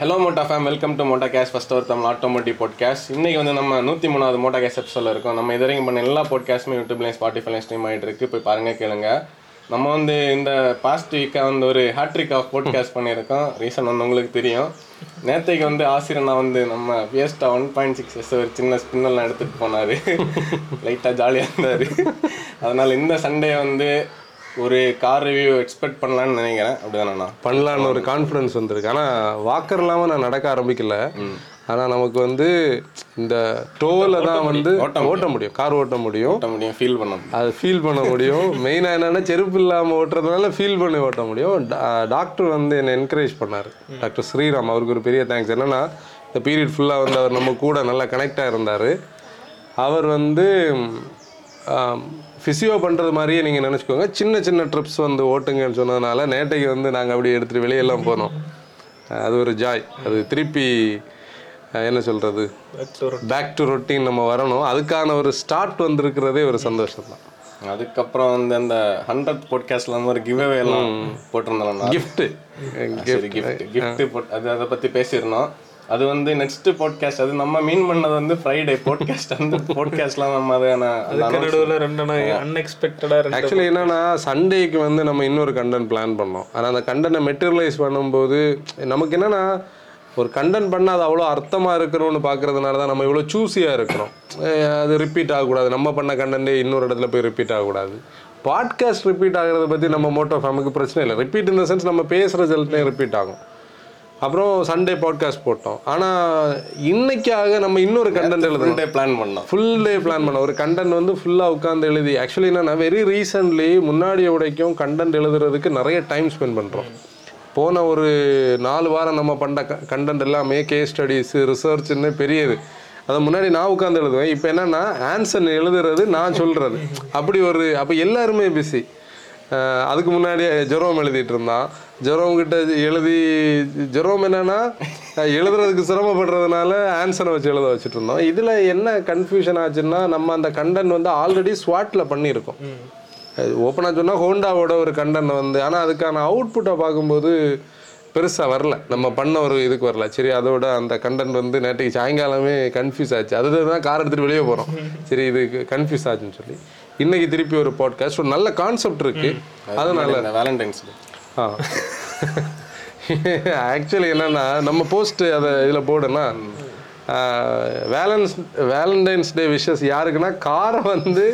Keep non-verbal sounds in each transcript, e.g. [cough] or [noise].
Hello Moto Fame welcome to Motocast first ஒரு Tamil automotive podcast இன்னைக்கு வந்து நம்ம நூற்றி மூணாவது மோட்டா கேஸ் எபிசோட இருக்கோம். நம்ம இது வரைக்கும் பண்ண எல்லா பாட்காஸ்ட்டுமே யூடியூப்லையும் ஸ்பாட்டிஃபைலையும் ஸ்ட்ரீம் ஆகிட்டு இருக்கு. போய் பாருங்க கேளுங்க. நம்ம வந்து இந்த பாஸ்ட் வீக்காக வந்து ஒரு ஹேட்ரிக் ஆஃப் பாட்காஸ்ட் பண்ணியிருக்கோம். ரீசன் வந்து உங்களுக்கு தெரியும். நேத்தைக்கு வந்து ஆசிரியனா வந்து நம்ம பிஎஸ்டா ஒன் பாயிண்ட் சிக்ஸ் எஸ் ஒரு சின்ன ஸ்பின்னெல்லாம் எடுத்துகிட்டு போனார். லைட்டாக [laughs] ஜாலியாக இருந்தார். அதனால் இந்த சண்டே வந்து ஒரு கார் ரிவ்யூ எக்ஸ்பெக்ட் பண்ணலான்னு நினைக்கிறேன். அப்படிதானண்ணா பண்ணலான்னு ஒரு கான்ஃபிடன்ஸ் வந்திருக்கு. ஆனால் வாக்கர் இல்லாமல் நான் நடக்க ஆரம்பிக்கல. ஆனால் நமக்கு வந்து இந்த டோவில் தான் வந்து ஓட்ட முடியும். கார் ஓட்ட முடியும். ஓட்ட முடியும். ஃபீல் பண்ணணும் அது ஃபீல் பண்ண முடியும். மெயினாக [laughs] என்னென்னா செருப்பு இல்லாமல் ஓட்டுறதுனால ஃபீல் பண்ணி ஓட்ட முடியும். டாக்டர் வந்து என்னை என்கரேஜ் பண்ணார். டாக்டர் ஸ்ரீராம் அவருக்கு ஒரு பெரிய தேங்க்ஸ் என்னென்னா இந்த பீரியட் ஃபுல்லாக வந்து அவர் நம்ம கூட நல்லா கனெக்டாக இருந்தார். அவர் வந்து ஃபிசியோ பண்ணுறது மாதிரியே நீங்கள் நினச்சிக்கோங்க. சின்ன சின்ன ட்ரிப்ஸ் வந்து ஓட்டுங்கன்னு சொன்னதுனால நேட்டைக்கு வந்து நாங்கள் அப்படியே எடுத்துகிட்டு வெளியெல்லாம் போனோம். அது ஒரு ஜாய் அது திருப்பி என்ன சொல்கிறது பேக் டு ரொட்டீன் நம்ம வரணும். அதுக்கான ஒரு ஸ்டார்ட் வந்திருக்கிறதே ஒரு சந்தோஷம் தான். அதுக்கப்புறம் வந்து அந்த ஹண்ட்ரட் பாட்காஸ்ட்ல வந்து ஒரு கிவ் எல்லாம் போட்டிருந்தோம் கிஃப்ட்டு சரி கிஃப்ட் கிஃப்ட் அது அதை பத்தி பேசியிருந்தோம். அது வந்து நெக்ஸ்ட் பாட்காஸ்ட் அது நம்ம மீன் பண்ணது வந்து ஃப்ரைடே பாட்காஸ்ட் அந்த பாட்காஸ்ட்லாம் நம்ம அதான நடுவில் ரெண்டு அன்எக்ஸ்பெக்டடாக ஆக்சுவலி என்னன்னா சண்டேக்கு வந்து நம்ம இன்னொரு கண்டென்ட் பிளான் பண்ணோம். ஆனால் அந்த கண்டென்ட்டை மெட்டீரியலைஸ் பண்ணும்போது நமக்கு என்னன்னா ஒரு கண்டென்ட் பண்ணால் அது அவ்வளோ அர்த்தமாக இருக்கணும்னு பார்க்கறதுனால தான் நம்ம இவ்வளோ சூஸியாக இருக்கிறோம். அது ரிப்பீட் ஆகக்கூடாது. நம்ம பண்ண கண்டென்ட்டே இன்னொரு இடத்துல போய் ரிப்பீட் ஆகக்கூடாது. பாட்காஸ்ட் ரிப்பீட் ஆகிறத பற்றி நம்ம மோட்டோ ஃபேமுக்கு பிரச்சனை இல்லை. ரிப்பீட் இந்த சென்ஸ் நம்ம பேசுகிற ரிப்பீட் ஆகும். அப்புறம் சண்டே பாட்காஸ்ட் போட்டோம். ஆனால் இன்னைக்காக நம்ம இன்னொரு கண்டென்ட் எழுதணும். டே பிளான் பண்ணோம். ஃபுல் டே பிளான் பண்ண ஒரு கண்டென்ட் வந்து ஃபுல்லாக உட்காந்து எழுதி. ஆக்சுவலி என்னன்னா வெரி ரீசன்ட்லி முன்னாடி உடைக்கும் கண்டென்ட் எழுதுறதுக்கு நிறைய டைம் ஸ்பெண்ட் பண்ணுறோம் போன ஒரு நாலு வாரம் நம்ம பண்ண கண்டென்ட் எல்லாமே கேஸ் ஸ்டடீஸு ரிசர்ச்னு பெரியது. அதை முன்னாடி நான் உட்காந்து எழுதுவேன். இப்போ என்னன்னா ஆன்சர் எழுதுறது நான் சொல்கிறது அப்படி ஒரு அப்போ எல்லாருமே பிஸி அதுக்கு முன்னாடி ஜெரோம் எழுதிட்டு இருந்தான் ஜெரோம் கிட்ட எழுதி ஜெரோம் என்னன்னா எழுதுறதுக்கு சிரமப்படுறதுனால ஆன்சரை வச்சு எழுத வச்சுட்டு இருந்தோம் இதில் என்ன கன்ஃபியூஷன் ஆச்சுன்னா நம்ம அந்த கண்டென்ட் வந்து ஆல்ரெடி ஸ்வாட்டில் பண்ணியிருக்கோம். ஓப்பனாக சொன்னால் ஹோண்டாவோட ஒரு கண்டென்ட் வந்து ஆனால் அதுக்கான அவுட்புட்டை பார்க்கும்போது பெருசாக வரல. நம்ம பண்ண ஒரு இதுக்கு வரல. சரி அதோட அந்த கண்டென்ட் வந்து நேற்றுக்கு சாயங்காலமே கன்ஃபியூஸ் ஆச்சு. அதுதான் கார் எடுத்துகிட்டு வெளியே போகிறோம் சரி இது கன்ஃபியூஸ் ஆச்சுன்னு சொல்லி. இன்னைக்கு திருப்பி ஒரு பாட்காஸ்ட் ஒரு நல்ல கான்செப்ட் இருக்கு. அதனால வேலண்டைன்ஸ் டே ஆ. ஆக்சுவலி என்னன்னா நம்ம போஸ்ட் அதை இதில் போடுனா வேலன்ஸ் வேலண்டைன்ஸ் டே விஷஸ் யாருக்குன்னா காரை வந்து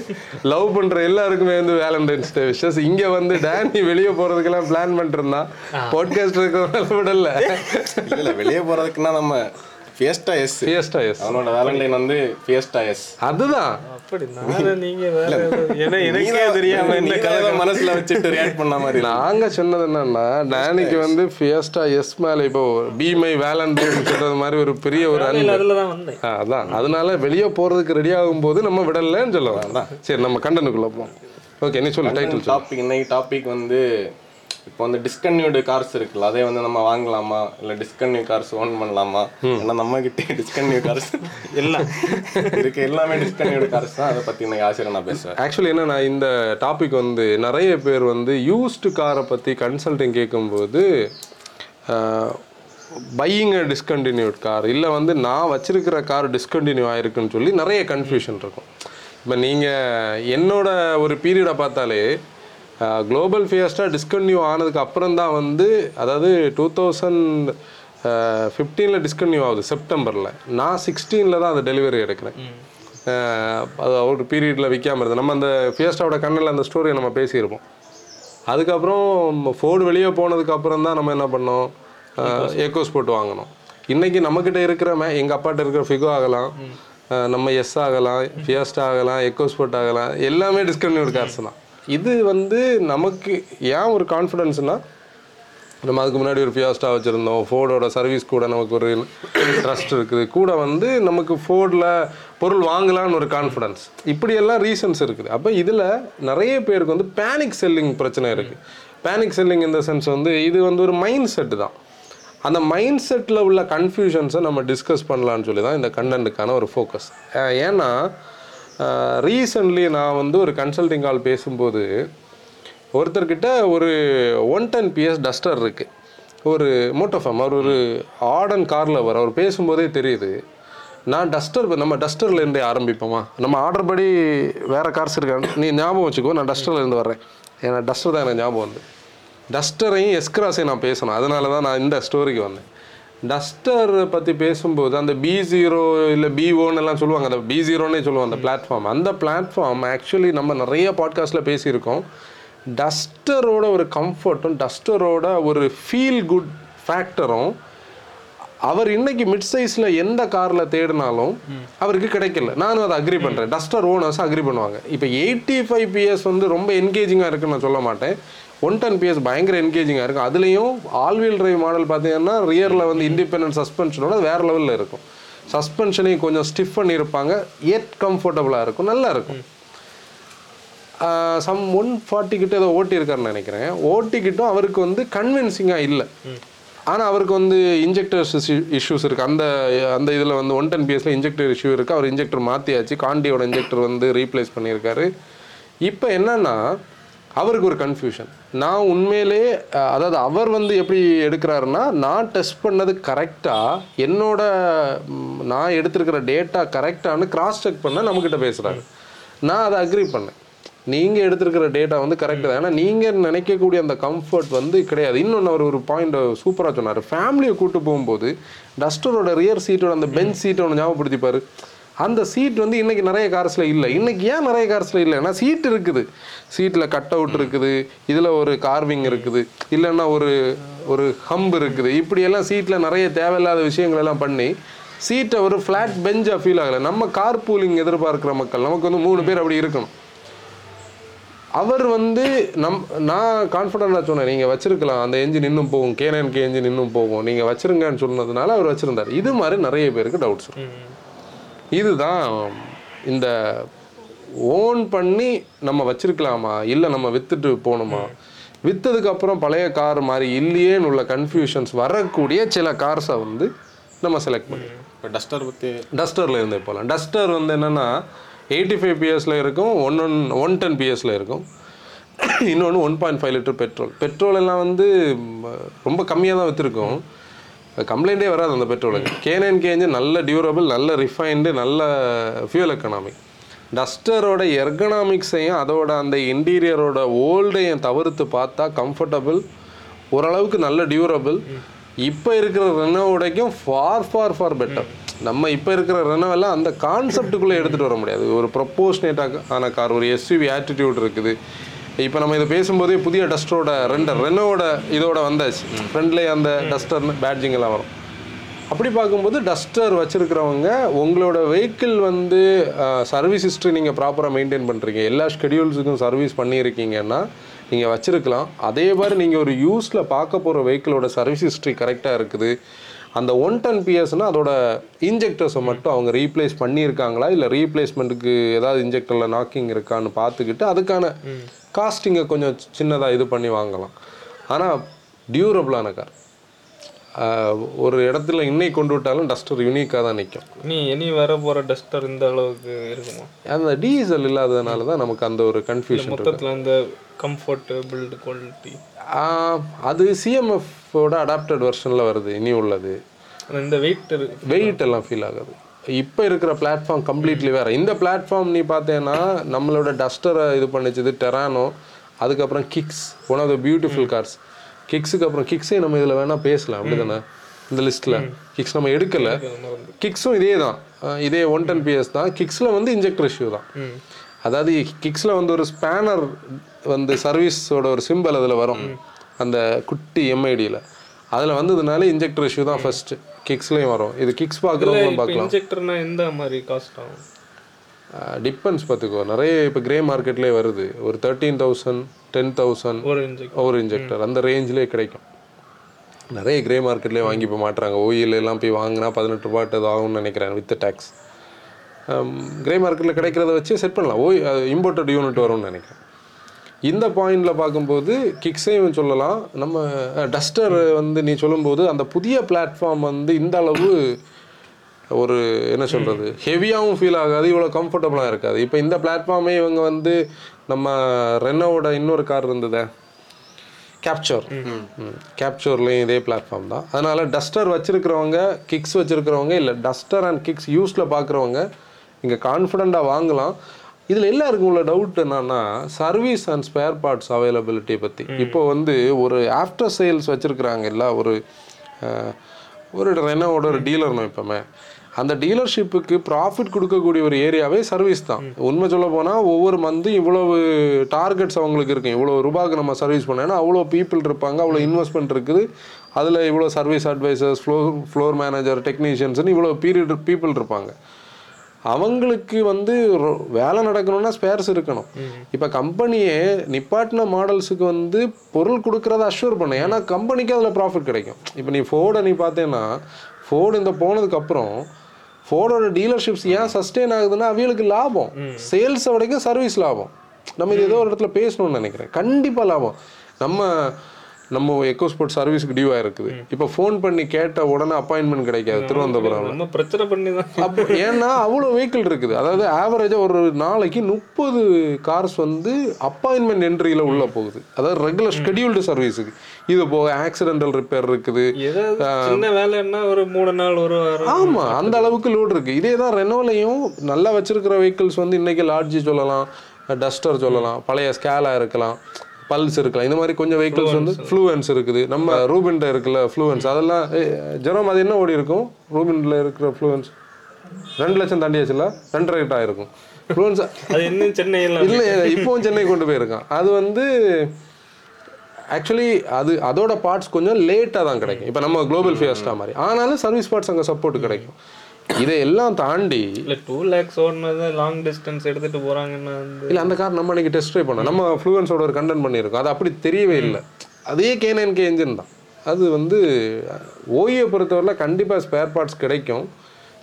லவ் பண்ணுற எல்லாருக்குமே வந்து வேலண்டைன்ஸ் டே விஷஸ் இங்கே வந்து டேனி வெளியே போகிறதுக்கெல்லாம் பிளான் பண்ணிட்டு இருந்தான் பாட்காஸ்ட் இருக்கிறவங்க விடல. இல்ல வெளியே போறதுக்குன்னா நம்ம ஃபியஸ்டா எஸ் ஃபியஸ்டா எஸ் அவனோட வேலண்டைன் வந்து ஃபியஸ்டா எஸ் அதுதான். அப்படி நான் நீங்க வேற ஏதோ- ஏன்னா எனக்கே தெரியாம என்ன கதை மனசுல வச்சுட்டு ரியாக்ட் பண்ண மாதிரி நாங்க சொன்னது என்னன்னா டேனிக்கு வந்து ஃபியஸ்டா எஸ் மேல இப்போ பி மை வேலண்டைன் சொல்றது மாதிரி ஒரு பெரிய ஒரு அன்பு. அதுல தான் வந்தேன். ஆ, அதான். அதனால வெளியே போறதுக்கு ரெடி ஆகும்போது நம்ம விடலன்னு சொல்ல வரலாம் சரி நம்ம கண்டனுக்குள்ள போவோம். ஓகே நீ சொல்லு டைட்டில் டாபிக் இன்னைக்கு டாபிக் வந்து இப்போ வந்து டிஸ்கன்யூடு கார்ஸ் இருக்குல்ல அதே வந்து நம்ம வாங்கலாமா? இல்ல டிஸ்கன்யூ கார்ஸ் ஓன் பண்ணலாமா? ஏன்னா நம்ம கிட்டே டிஸ்கன்யூ கார்ஸ் எல்லாம் இருக்கு எல்லாமே டிஸ்கன்யூடு கார்ஸ் தான். அதை பத்தி இன்னைக்கு ஆசிரியர் நான் பேசுவேன். ஆக்சுவலி என்னன்னா இந்த டாபிக் வந்து நிறைய பேர் வந்து யூஸ்டு காரை பற்றி கன்சல்டிங் கேட்கும்போது பையிங் அ டிஸ்கண்டினியூட் கார் இல்லை வந்து நான் வச்சிருக்கிற கார் டிஸ்கண்டினியூ ஆயிருக்குன்னு சொல்லி நிறைய கன்ஃபியூஷன் இருக்கும். இப்போ நீங்கள் என்னோட ஒரு பீரியடை பார்த்தாலே குளோபல் ஃபியஸ்டா டிஸ்கன்டினியூ ஆனதுக்கு அப்புறம் தான் வந்து அதாவது டூ தௌசண்ட் ஃபிஃப்டீனில் டிஸ்கன்டினியூ ஆகுது செப்டம்பரில் நான் சிக்ஸ்டீனில் தான் அது டெலிவரி எடுக்கிறேன். அது ஒரு பீரியடில் விற்காம இருந்தது நம்ம அந்த ஃபியஸ்டாவோட கண்ணில் அந்த ஸ்டோரியை நம்ம பேசியிருப்போம். அதுக்கப்புறம் ஃபோர்டு வெளியே போனதுக்கு அப்புறம் தான் நம்ம என்ன பண்ணோம்? ஏக்கோஸ் போட்டு வாங்கினோம். இன்னைக்கு நம்மக்கிட்ட இருக்கிற மே எங்கள் அப்பாட்ட இருக்கிற ஃபிகோ ஆகலாம். நம்ம எஸ் ஆகலாம் ஃபியஸ்டா ஆகலாம் எக்கோஸ் போட் ஆகலாம். எல்லாமே டிஸ்கன்யூட் கார்ஸ் தான். இது வந்து நமக்கு ஏன் ஒரு கான்ஃபிடென்ஸ்னால் நம்ம அதுக்கு முன்னாடி ஒரு ஃபியாஸ்டா வச்சுருந்தோம். ஃபோர்டோட சர்வீஸ் கூட நமக்கு ஒரு ட்ரஸ்ட் இருக்குது. கூட வந்து நமக்கு ஃபோர்டில் பொருள் வாங்கலாம்னு ஒரு கான்ஃபிடன்ஸ் இப்படியெல்லாம் ரீசன்ஸ் இருக்குது. அப்போ இதில் நிறைய பேருக்கு வந்து பேனிக் செல்லிங் பிரச்சனை இருக்குது பேனிக் செல்லிங் இந்த சென்ஸ் வந்து இது வந்து ஒரு மைண்ட் செட்டு தான். அந்த மைண்ட் செட்டில் உள்ள கன்ஃபியூஷன்ஸை நம்ம டிஸ்கஸ் பண்ணலான்னு சொல்லி தான் இந்த கண்டென்ட்டுக்கான ஒரு ஃபோக்கஸ் ஏன்னா ரீசன்ட்லி நான் வந்து ஒரு கன்சல்டிங் கால் பேசும்போது ஒருத்தர்கிட்ட ஒரு ஒன் டென் பிஎஸ் டஸ்டர் இருக்குது ஒரு மோட்டோஃபார்ம் அவர் ஒரு ஆர்டன் காரில் வர அவர் பேசும்போதே தெரியுது. நான் டஸ்டர் நம்ம டஸ்டர்லேருந்தே ஆரம்பிப்போமா? நம்ம ஆர்டர் படி வேறு கார்ஸ் இருக்காங்க. நீ ஞாபகம் வச்சுக்கோ நான் டஸ்டர்லேருந்து வர்றேன். ஏன்னா டஸ்டர் தான் எனக்கு ஞாபகம் வந்து. டஸ்டரையும் எஸ்கிராஸையும் நான் பேசணும். அதனால தான் நான் இந்த ஸ்டோரிக்கு வந்தேன். டஸ்டர் பற்றி பேசும்போது அந்த பி ஜீரோ இல்லை பி ஓன்னு எல்லாம் சொல்லுவாங்க அந்த பி ஜீரோன்னே சொல்லுவாங்க அந்த பிளாட்ஃபார்ம் அந்த பிளாட்ஃபார்ம் ஆக்சுவலி நம்ம நிறைய பாட்காஸ்ட்டில் பேசியிருக்கோம். டஸ்டரோட ஒரு கம்ஃபர்ட்டும் டஸ்டரோட ஒரு ஃபீல் குட் ஃபேக்டரும் அவர் இன்னைக்கு மிட் சைஸில் எந்த காரில் தேடினாலும் அவருக்கு கிடைக்கல. நானும் அதை அக்ரி பண்ணுறேன் டஸ்டர் ஓனர்ஸ் அக்ரி பண்ணுவாங்க. இப்போ எயிட்டி ஃபைவ் பிஎஸ் வந்து ரொம்ப என்கேஜிங்காக இருக்குன்னு நான் சொல்ல மாட்டேன். ஒன் டென் பிஎஸ் பயங்கர என்கேஜிங்காக இருக்கும். அதுலேயும் ஆல் வீல் டிரைவ் மாடல் பார்த்தீங்கன்னா ரியரில் வந்து இண்டிபெண்டன்ட் சஸ்பென்ஷனோட வேறு லெவலில் இருக்கும். சஸ்பென்ஷனையும் கொஞ்சம் ஸ்டிஃப் பண்ணியிருப்பாங்க. எட் கம்ஃபர்டபுளாக இருக்கும். நல்லா இருக்கும். சம் ஒன் ஃபார்ட்டி கிட்ட ஏதோ ஓட்டியிருக்காருன்னு நினைக்கிறேன். ஓட்டிக்கிட்டும் அவருக்கு வந்து கன்வின்சிங்காக இல்லை. ஆனால் அவருக்கு வந்து இன்ஜெக்டர்ஸ் இஷ்யூஸ் இருக்குது அந்த அந்த இதில் வந்து ஒன் டென் பிஎஸ்ல இன்ஜெக்டர் இஷ்யூ இருக்குது அவர் இன்ஜெக்டர் மாற்றியாச்சு காண்டியோட இன்ஜெக்டர் வந்து ரீப்ளேஸ் பண்ணியிருக்காரு. இப்போ என்னன்னா அவருக்கு ஒரு கன்ஃபியூஷன் நான் உண்மையிலே அதாவது அவர் வந்து எப்படி எடுக்கிறாருன்னா நான் டெஸ்ட் பண்ணது கரெக்டாக என்னோட நான் எடுத்திருக்கிற டேட்டா கரெக்டானு கிராஸ் செக் பண்ண நம்மக்கிட்ட பேசுகிறாரு நான் அதை அக்ரி பண்ணேன். நீங்கள் எடுத்திருக்கிற டேட்டா வந்து கரெக்டாக தான். ஏன்னா நீங்கள் நினைக்கக்கூடிய அந்த கம்ஃபர்ட் வந்து கிடையாது. இன்னொன்று அவர் ஒரு பாயிண்ட் சூப்பராக சொன்னார். ஃபேமிலியை கூட்டு போகும்போது டஸ்டரோட ரியர் சீட்டோட அந்த பெஞ்ச் சீட்டை ஒன்று ஞாபகப்படுத்திப்பார். அந்த சீட் வந்து இன்னைக்கு நிறைய கார்ஸில் இல்லை. இன்னைக்கு ஏன் நிறைய கார்ஸில் இல்லைன்னா சீட் இருக்குது. சீட்டில் கட் அவுட் இருக்குது. இதில் ஒரு கார்விங் இருக்குது. இல்லைன்னா ஒரு ஒரு ஹம்ப் இருக்குது. இப்படியெல்லாம் சீட்டில் நிறைய தேவையில்லாத விஷயங்கள் எல்லாம் பண்ணி சீட்டை ஒரு ஃப்ளாட் பெஞ்சாக ஃபீல் ஆகலை. நம்ம கார் பூலிங் எதிர்பார்க்குற மக்கள் நமக்கு வந்து மூணு பேர் அப்படி இருக்கணும். அவர் வந்து நம் நான் கான்ஃபிடண்டாக சொன்னேன் நீங்கள் வச்சிருக்கலாம். அந்த என்ஜின் இன்னும் போகும். கேனன்கே என்ஜின் இன்னும் போகும். நீங்கள் வச்சிருங்கன்னு சொன்னதுனால அவர் வச்சுருந்தார். இது மாதிரி நிறைய பேருக்கு டவுட்ஸ் இதுதான் இந்த ஓன் பண்ணி நம்ம வச்சிருக்கலாமா? இல்லை நம்ம வித்துட்டு போகணுமா வித்ததுக்கு அப்புறம் பழைய கார் மாதிரி இல்லையேன்னு உள்ள கன்ஃபியூஷன்ஸ் வரக்கூடிய சில கார்ஸை வந்து நம்ம செலக்ட் பண்ணி இப்போ டஸ்டர் பற்றி டஸ்டரில் இருந்தே போகலாம் டஸ்டர் வந்து என்னென்னா எயிட்டி ஃபைவ் பிஎஸ்ல இருக்கும் ஒன் ஒன் ஒன் டென் பிஎஸ்ல இருக்கும். இன்னொன்று one point five litre petrol petrol எல்லாம் வந்து ரொம்ப கம்மியாக தான் விற்றுருக்கோம் கம்ப்ளைண்ட்டே வராது அந்த பெட்ரோலுக்கு கேனன் கேஞ்சு நல்ல டியூரபிள் நல்ல ரிஃபைன்டு நல்ல ஃபியூல் எக்கனாமிக் டஸ்டரோட எர்கனாமிக்ஸையும் அதோட அந்த இன்டீரியரோட ஓல்டையும் தவிர்த்து பார்த்தா கம்ஃபர்டபுள் ஓரளவுக்கு நல்ல டியூரபிள் இப்போ இருக்கிற ரெனோடைக்கும் ஃபார் ஃபார் ஃபார் பெட்டர் நம்ம இப்போ இருக்கிற ரெனோ எல்லாம் அந்த கான்செப்டுக்குள்ளே எடுத்துகிட்டு வர முடியாது. ஒரு ப்ரொப்போஷனேட்டாக ஆன கார் ஒரு எஸ்யூவி ஆட்டிடியூட் இருக்குது. இப்போ நம்ம இதை பேசும்போதே புதிய டஸ்டரோட ரெண்டர் ரெனோட இதோட வந்தாச்சு. ஃப்ரண்ட்லேயே அந்த டஸ்டர்னு பேட்ஜிங் எல்லாம் வரும். அப்படி பார்க்கும்போது டஸ்டர் வச்சுருக்கிறவங்க உங்களோட வெஹிக்கிள் வந்து சர்வீஸ் ஹிஸ்ட்ரி நீங்கள் ப்ராப்பராக மெயின்டைன் பண்ணுறீங்க எல்லா ஷெடியூல்ஸுக்கும் சர்வீஸ் பண்ணியிருக்கீங்கன்னா நீங்கள் வச்சுருக்கலாம். அதே மாதிரி நீங்கள் ஒரு யூஸில் பார்க்க போகிற வெஹிக்கிளோட சர்வீஸ் ஹிஸ்ட்ரி கரெக்டாக இருக்குது. அந்த ஒன் டென் பிஎஸ்னால் அதோட இன்ஜெக்டர்ஸை மட்டும் அவங்க ரீப்ளேஸ் பண்ணியிருக்காங்களா? இல்லை ரீப்ளேஸ்மெண்ட்டுக்கு ஏதாவது இன்ஜெக்டரில் நாக்கிங் இருக்கான்னு பார்த்துக்கிட்டு அதுக்கான காஸ்டிங்கை கொஞ்சம் சின்னதாக இது பண்ணி வாங்கலாம். ஆனால் டியூரபிளான கார் ஒரு இடத்துல இன்னைக்கு கொண்டு விட்டாலும் டஸ்டர் யூனிக்காக தான் நிற்கும் நீ இனி வர போற டஸ்டர் இந்த அளவுக்கு இருக்குமா? அந்த டீசல் இல்லாததுனால தான் நமக்கு அந்த ஒரு கன்ஃபியூஷன் மொத்தத்துல இந்த கம்ஃபர்ட் பில்ட் குவாலிட்டி அது சிஎம்எஃபோட அடாப்டட் வெர்ஷனில் வருது இனி உள்ளது. இந்த வெயிட் வெயிட் எல்லாம் ஃபீல் ஆகாது. இப்போ இருக்கிற பிளாட்ஃபார்ம் கம்ப்ளீட்லி வேற. இந்த பிளாட்ஃபார்ம் நீ பார்த்தேன்னா நம்மளோட டஸ்டரை இது பண்ணிச்சது டெரானோ அதுக்கப்புறம் Kicks one of the beautiful cars கிக்ஸுக்கு அப்புறம் கிக்ஸே நம்ம இதில் வேணால் பேசலாம் அப்படிதானே? இந்த லிஸ்ட்டில் கிக்ஸ் நம்ம எடுக்கல. கிக்ஸும் இதே தான். இதே ஒன் டென் பிஎஸ் தான். கிக்ஸில் வந்து இன்ஜெக்டர் இஷ்யூ தான். அதாவது கிக்ஸில் வந்து ஒரு ஸ்பேனர் வந்து சர்வீஸோட ஒரு சிம்பல் அதில் வரும். அந்த குட்டி எம்ஐடியில் அதில் வந்ததுனால இன்ஜெக்டர் இஷ்யூ தான் ஃபர்ஸ்ட் கிக்ஸ்லேயும் வரும். இது கிக்ஸ் பார்க்குறவங்களும் இப்போ பார்க்கலாம். இன்ஜெக்டர்னா எந்த மாதிரி காஸ்ட் ஆகும்? டிபெண்ட்ஸ் பார்த்துக்கோ. நிறைய இப்போ கிரே மார்க்கெட்லேயே வருது. ஒரு தேர்ட்டீன் தௌசண்ட் டென் தௌசண்ட் ஒரு இன்ஜெக்ட் ஒரு இன்ஜெக்டர் அந்த ரேஞ்சிலே கிடைக்கும். நிறைய கிரே மார்க்கெட்லேயே வாங்கி போய் மாட்டுறாங்க. ஓயில் எல்லாம் போய் வாங்கினா பதினெட்டு ரூபாய்ட்டு அது ஆகும்னு நினைக்கிறேன் வித் டேக்ஸ் கிரே மார்க்கெட்டில் கிடைக்கிறத வச்சு செட் பண்ணலாம். ஓய் இம்போர்ட்டட் யூனிட் வரும்னு நினைக்கிறேன். இந்த பாயிண்டில் பார்க்கும்போது கிக்ஸையும் சொல்லலாம். நம்ம டஸ்டர் வந்து நீ சொல்லும்போது அந்த புதிய பிளாட்ஃபார்ம் வந்து இந்த அளவு ஒரு என்ன சொல்கிறது ஹெவியாகவும் ஃபீல் ஆகாது இவ்வளோ கம்ஃபர்டபுளாக இருக்காது. இப்போ இந்த பிளாட்ஃபார்மே இவங்க வந்து நம்ம ரெனோவோட இன்னொரு கார் இருந்ததே. கேப்சர் கேப்சர்லேயும் இதே பிளாட்ஃபார்ம் தான். அதனால் டஸ்டர் வச்சுருக்கிறவங்க கிக்ஸ் வச்சுருக்கிறவங்க இல்லை டஸ்டர் அண்ட் கிக்ஸ் யூஸில் பார்க்குறவங்க இங்கே கான்ஃபிடெண்ட்டாக வாங்கலாம். இதில் எல்லாருக்கும் உள்ள டவுட் என்னன்னா service and spare parts availability பற்றி இப்போ வந்து ஒரு ஆஃப்டர் சேல்ஸ் வச்சுருக்குறாங்க இல்லை ஒரு ஒரு ரெனோவோட ஒரு டீலர்னு இப்போமே அந்த டீலர்ஷிப்புக்கு ப்ராஃபிட் கொடுக்கக்கூடிய ஒரு ஏரியாவே சர்வீஸ் தான். உண்மை சொல்ல போனால் ஒவ்வொரு மந்த்தும் இவ்வளவு டார்கெட்ஸ் அவங்களுக்கு இருக்கும் இவ்வளோ ரூபாய்க்கு நம்ம சர்வீஸ் பண்ணோன்னா அவ்வளோ பீப்புள் இருப்பாங்க அவ்வளோ இன்வெஸ்ட்மெண்ட் இருக்குது. அதில் இவ்வளோ service advisers floor floor manager டெக்னீஷியன்ஸ்னு இவ்வளோ பீரியட் பீப்புள் இருப்பாங்க. அவங்களுக்கு வந்து வேலை நடக்கணும்னா ஸ்பேர்ஸ் இருக்கணும். இப்போ கம்பெனியே நிப்பாட்டின மாடல்ஸுக்கு வந்து பொருள் கொடுக்கறத அஷ்யூர் பண்ண. ஏன்னா கம்பெனிக்கு அதில் ப்ராஃபிட் கிடைக்கும். இப்போ நீ ஃபோர்டை நீ பார்த்தேன்னா ஃபோர்டு இந்த போனதுக்கப்புறம் ஃபோர்டோட டீலர்ஷிப்ஸ் ஏன் சஸ்டெயின் ஆகுதுன்னா அவிகளுக்கு லாபம். சேல்ஸை வரைக்கும் சர்வீஸ் லாபம். நம்ம இது ஏதோ ஒரு இடத்துல பேசணும்னு நினைக்கிறேன். கண்டிப்பாக லாபம். நம்ம நம்ம எக்கோ ஸ்போர்ட் சர்வீஸுக்கு டியூ ஆயிருக்குது. இப்போ ஃபோன் பண்ணி கேட்ட உடனே அப்பாயின்மெண்ட் கிடைக்காது. திருவனந்தபுரம் நம்ம பிரச்சனை பண்ணி அப்போ ஏன்னா அவ்வளோ வெஹிக்கிள் இருக்குது. அதாவது ஆவரேஜாக ஒரு நாளைக்கு முப்பது கார்ஸ் வந்து அப்பாயின்மெண்ட் என்ட்ரியில் உள்ள போகுது. அதாவது ரெகுலர் ஸ்கெடியூல்டு சர்வீஸுக்கு இது போக ஆக்சிடென்டல் ரிப்பேர் இருக்குது. வேலைன்னா ஒரு மூணு நாள் ஒரு ஆமாம் அந்த அளவுக்கு லோடு இருக்குது இதே தான் ரெனோலையும் நல்லா வச்சிருக்கிற வெஹிக்கிள்ஸ் வந்து இன்னைக்கு லாட்ஜி சொல்லலாம் டஸ்டர் சொல்லலாம் பழைய ஸ்கேலா இருக்கலாம். பல்ஸ் இருக்கலாம் இந்த மாதிரி கொஞ்சம் வெஹிக்கிள்ஸ் வந்து ஃப்ளூவன்ஸ் இருக்குது. நம்ம ரூபின்ட இருக்குல்ல ஃப்ளூவன்ஸ் அதெல்லாம் ஜெரோம் அது என்ன ஓடி இருக்கும்? ரூபின்ல இருக்கிற ஃப்ளூவன்ஸ் ரெண்டு லட்சம் தாண்டியாச்சுல ரெண்டு ரேட் ஆயிருக்கும். ஃப்ளூவன்ஸ் அது இன்னும் சென்னையில் இல்லை இப்போவும் சென்னை கொண்டு போயிருக்கான். அது வந்து ஆக்சுவலி அது அதோட பார்ட்ஸ் கொஞ்சம் லேட்டாக தான் கிடைக்கும். இப்போ நம்ம குளோபல் ஃபியஸ்டா மாதிரி. ஆனாலும் சர்வீஸ் பார்ட்ஸ் அங்கே சப்போர்ட் கிடைக்கும். இதையெல்லாம் தாண்டி இல்ல டூ லேக்ஸ் ஓடுனது லாங் டிஸ்டன்ஸ் எடுத்துட்டு போறாங்கன்னா வந்து இல்லை அந்த கார் நம்ம அன்னைக்கு டெஸ்ட் ட்ரை பண்ணோம். நம்ம ஃப்ளூவன்ஸோட ஒரு கண்டென்ட் பண்ணியிருக்கோம். அது அப்படி தெரியவே இல்லை. அதே கேனன் கே என்ஜின் தான். அது வந்து ஓயை பொறுத்தவரையில் கண்டிப்பாக ஸ்பேர் பார்ட்ஸ் கிடைக்கும்.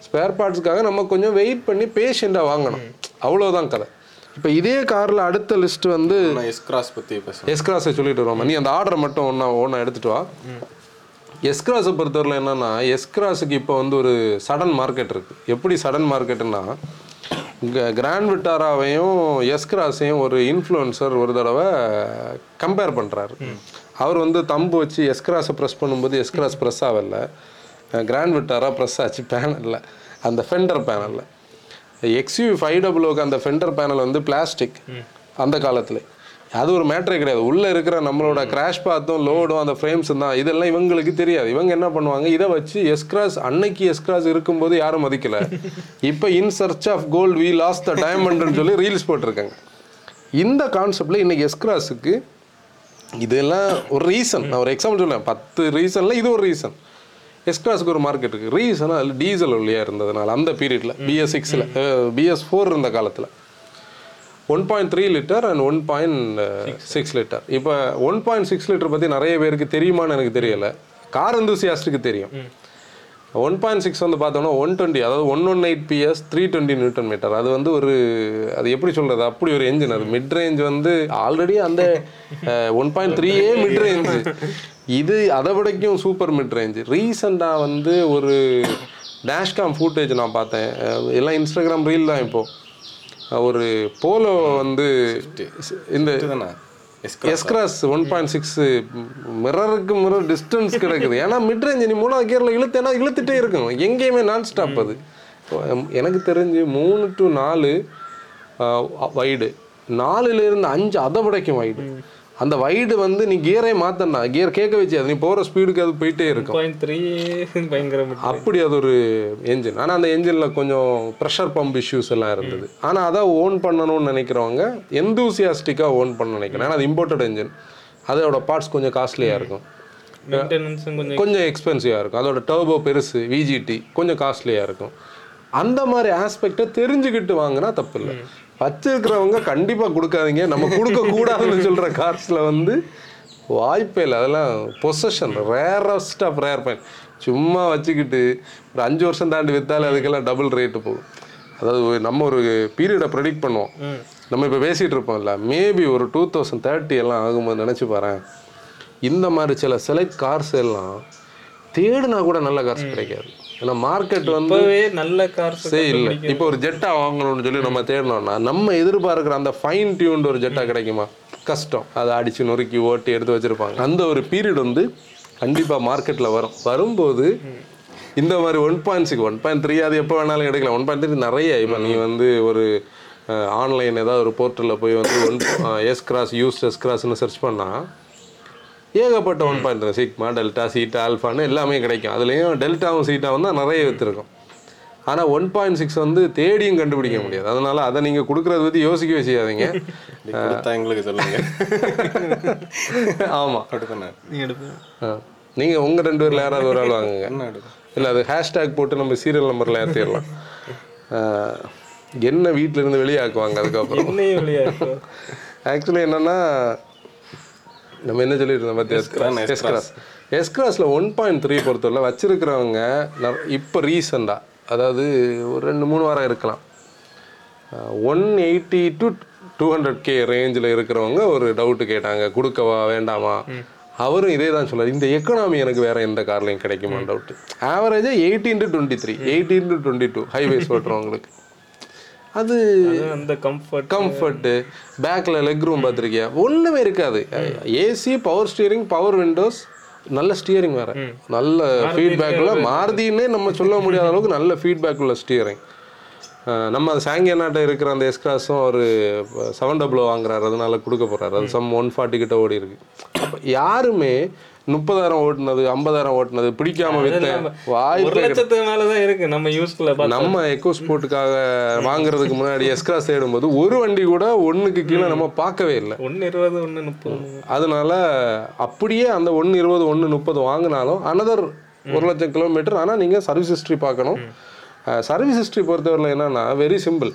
ஸ்பேர் பார்ட்ஸ்க்காக நம்ம கொஞ்சம் வெயிட் பண்ணி பேஷண்ட்டாக வாங்கணும். அவ்வளோதான் கதை. இப்போ இதே காரில் அடுத்த லிஸ்ட் வந்து நான் எஸ்கிராஸ் பற்றி பேசுகிறேன் எஸ்கிராஸை சொல்லிட்டு வருவோம். நீ அந்த ஆர்டரை மட்டும் ஒன்றா ஒன்றா எடுத்துட்டு வா. எஸ்கிராஸை பொறுத்தவரையில் என்னன்னா எஸ்கிராஸுக்கு இப்போ வந்து ஒரு சடன் மார்க்கெட் இருக்கு. எப்படி சடன் மார்க்கெட்டுன்னா கிராண்ட் விட்டாராவையும் எஸ்கிராஸையும் ஒரு இன்ஃப்ளூயன்சர் ஒரு தடவை கம்பேர் பண்ணுறாரு அவர் வந்து தம்பு வச்சு எஸ்கிராஸை ப்ரெஸ் பண்ணும்போது எஸ்கிராஸ் ப்ரெஸ் ஆகல. கிராண்ட் விட்டாரா ப்ரெஸ் ஆச்சு பேனலில் அந்த ஃபெண்டர் பேனலில் எக்ஸ்யூ ஃபைவ் டபுள்ஓக்கு அந்த ஃபெண்டர் பேனல் வந்து பிளாஸ்டிக் அந்த காலத்துல. அது ஒரு மேட்டரே கிடையாது. உள்ள இருக்கிற நம்மளோட கிராஷ் பாத்தும் லோடும் அந்த ஃப்ரேம்ஸ் தான். இதெல்லாம் இவங்களுக்கு தெரியாது. இவங்க என்ன பண்ணுவாங்க? இதை வச்சு எஸ்கிராஸ் அன்னைக்கு எஸ்கிராஸ் இருக்கும்போது யாரும் மதிக்கல. இப்போ in search of gold we lost the டைமண்ட்னு சொல்லி ரீல்ஸ் போட்டிருக்காங்க. இந்த கான்செப்ட்ல இன்னைக்கு எஸ்கிராஸுக்கு இதெல்லாம் ஒரு ரீசன் நான் ஒரு எக்ஸாம்பிள் சொல்லேன் பத்து ரீசன்ல இது ஒரு ரீசன் எஸ்கிராஸுக்கு ஒரு மார்க்கெட் இருக்கு ரீசன் அதில் டீசல் ஒல்லியா இருந்ததுனால அந்த பீரியட்ல பிஎஸ் சிக்ஸில் பிஎஸ் ஃபோர் இருந்த காலத்தில். One point three litre and one point six litre இப்போ ஒன் பாயிண்ட் சிக்ஸ் லிட்டர் பற்றி நிறைய பேருக்கு தெரியுமான்னு எனக்கு தெரியல. கார் enthusiast-க்கு தெரியும். ஒன் பாயிண்ட் சிக்ஸ் வந்து பார்த்தோம்னா ஒன் டுவெண்ட்டி அதாவது one one eight BS three twenty newton metre அது வந்து ஒரு அது எப்படி சொல்றது? அப்படி ஒரு என்ஜின் அது. மிட் ரேஞ்ச் வந்து ஆல்ரெடி அந்த ஒன் பாயிண்ட் த்ரீயே மிட் ரேஞ்ச் இது அதை விடைக்கும் சூப்பர் மிட் ரேஞ்ச் ரீசெண்டாக வந்து ஒரு டேஷ்காம் ஃபூட்டேஜ் நான் பார்த்தேன். எல்லாம் இன்ஸ்டாகிராம் ரீல் தான் இப்போ. ஒரு போலோ வந்து இந்த S Cross one point six மிரருக்கு mirror distance கிடக்குது. ஏன்னா மிட் ரேஞ்ச் நீ மூணாவது கியரில் இழுத்தேன்னா இழுத்துட்டே இருக்கும். எங்கேயுமே நான் ஸ்டாப் அது எனக்கு தெரிஞ்சு மூணு டு நாலு வைடு நாலுல இருந்து அஞ்சு அதை விடைக்கும் வைடு அந்த வைடு வந்து நீ கியரே மாத்தனா கியர் கேட்க வச்சு அது நீ போகிற ஸ்பீடுக்கு அது போயிட்டே இருக்கும். பாயிண்ட் த்ரீ [laughs] பயங்கர அப்படி அது ஒரு என்ஜின் ஆனால் அந்த என்ஜினில் கொஞ்சம் ப்ரெஷர் பம்ப் இஷ்யூஸ் எல்லாம் இருந்தது. ஆனால் அதை ஓன் பண்ணணும்னு நினைக்கிறவங்க எந்தூசியாஸ்டிக்காக ஓன் பண்ண நினைக்கிறேன். ஏன்னா அது இம்போர்ட்டட் என்ஜின் அதோட பார்ட்ஸ் கொஞ்சம் காஸ்ட்லியாக இருக்கும். கொஞ்சம் எக்ஸ்பென்சிவாக இருக்கும். அதோட டர்போ பெருசு விஜிடி கொஞ்சம் காஸ்ட்லியாக இருக்கும். அந்த மாதிரி ஆஸ்பெக்டை தெரிஞ்சுக்கிட்டு வாங்கினா தப்பு இல்லை வச்சிருக்கிறவங்க கண்டிப்பாக கொடுக்காதீங்க. நம்ம கொடுக்க கூடாதுன்னு சொல்கிற கார்ஸில் வந்து வாய்ப்பே இல்லை. அதெல்லாம் possession rarest of rare point சும்மா வச்சுக்கிட்டு ஒரு அஞ்சு வருஷம் தாண்டி விற்றாலே அதுக்கெல்லாம் டபுள் ரேட்டு போகும். அதாவது நம்ம ஒரு பீரியடை ப்ரெடிக்ட் பண்ணுவோம். நம்ம இப்போ பேசிகிட்டு இருப்போம்ல மேபி ஒரு டூ தௌசண்ட் தேர்ட்டி எல்லாம் ஆகும்போது நினச்சி பாரேன். இந்த மாதிரி சில செலக்ட் கார்ஸ் எல்லாம் தேடுனா கூட நல்ல கார்ஸ் கிடைக்காது. ஏன்னா மார்க்கெட் வந்து நல்ல கார்ஸ் இல்லை. இப்போ ஒரு ஜெட்டா வாங்கணும்னு சொல்லி நம்ம தேடணும்னா நம்ம எதிர்பார்க்குற அந்த ஃபைன் டியூன்டு ஒரு ஜெட்டா கிடைக்குமா? கஷ்டம். அதை அடித்து நொறுக்கி ஓட்டி எடுத்து வச்சுருப்பாங்க. அந்த ஒரு பீரியட் வந்து கண்டிப்பாக மார்க்கெட்டில் வரும். வரும்போது இந்த மாதிரி one point six one point three அது எப்போ வேணாலும் எடுக்கலாம். ஒன் பாயிண்ட் த்ரீ நிறைய. இப்போ நீ வந்து ஒரு ஆன்லைன் ஏதாவது ஒரு போர்ட்டலில் போய் வந்து one S cross use S கிராஸ்னு search பண்ணால் ஏகப்பட்ட one point sigma delta zeta ஆல்ஃபான்னு எல்லாமே கிடைக்கும். அதுலேயும் டெல்டாவும் சீட்டாவும் தான் நிறைய விற்றுருக்கும் ஆனால் ஒன் பாயிண்ட் சிக்ஸ் வந்து தேடியும் கண்டுபிடிக்க முடியாது. அதனால அதை நீங்கள் கொடுக்குறத பற்றி யோசிக்கவே செய்யாதீங்க எங்களுக்கு சொல்லுங்க. ஆமாம் நீங்கள் உங்கள் ரெண்டு பேரில் யாராவது ஒரு ஆள் வாங்குங்க. இல்லை அது ஹேஷ்டேக் போட்டு நம்ம சீரியல் நம்பரில் ஏற்றிடலாம் என்ன வீட்டில இருந்து வெளியே ஆக்குவாங்க அதுக்கப்புறம் ஆக்சுவலி என்னன்னா நம்ம என்ன சொல்லிட்டு இருந்தோம் பார்த்தியா எஸ்கிராஸ் எஸ்கிராஸில் ஒன் பாயிண்ட் த்ரீ பொறுத்தவரை வச்சிருக்கிறவங்க இப்போ ரீசெண்டாக அதாவது ஒரு ரெண்டு மூணு வாரம் இருக்கலாம். One eighty to two hundred K ரேஞ்சில் இருக்கிறவங்க ஒரு டவுட்டு கேட்டாங்க கொடுக்கவா வேண்டாமா? அவரும் இதே தான் சொல்லார் இந்த எக்கனாமி எனக்கு வேற எந்த கார்லையும் கிடைக்குமா டவுட்டு ஆவரேஜாக eighteen to twenty three eighteen to twenty two highways ஓட்டுறவங்களுக்கு. அது அந்த கம்ஃபர்ட் கம்ஃபர்ட்டு பேக்கில் லெக் ரூம் பார்த்துருக்கியா? ஒன்றுமே இருக்காது. AC power steering power windows நல்ல ஸ்டியரிங் வேற. நல்ல ஃபீட்பேக்கில் மாருதின்னே நம்ம சொல்ல முடியாத அளவுக்கு நல்ல ஃபீட்பேக் உள்ள ஸ்டியரிங் நம்ம அது சாங்கியனாட்ட இருக்கிற அந்த எஸ்கிராஸும் ஒரு செவன் டபுள் வாங்குறாரு. அதனால கொடுக்க போறாரு. அது சம் ஒன் ஃபார்ட்டி கிட்ட ஓடி இருக்கு அப்போ யாருமே முப்பதாயிரம் ஓட்டுனது ஐம்பதாயிரம் ஓட்டுனது பிடிக்காம வித்தேன். வாய்ப்பே லட்சத்துக்கு மேலதான் இருக்கு நம்ம பார்த்தா. நம்ம எக்கோ ஸ்போர்ட்டுக்காக வாங்குறதுக்கு முன்னாடி எஸ்கிராஸ் தேடும்போது ஒரு வண்டி கூட ஒண்ணுக்கு கீழே நம்ம பார்க்கவே இல்லை. ஒன்னு இருபது ஒன்னு முப்பது. அதனால அப்படியே அந்த ஒன்று இருபது ஒன்று முப்பது வாங்கினாலும் அனதர் ஒரு லட்சம் கிலோமீட்டர் ஆனால் நீங்கள் சர்வீஸ் ஹிஸ்ட்ரி பார்க்கணும். சர்வீஸ் ஹிஸ்ட்ரி பொறுத்தவரையில் என்னன்னா வெரி சிம்பிள்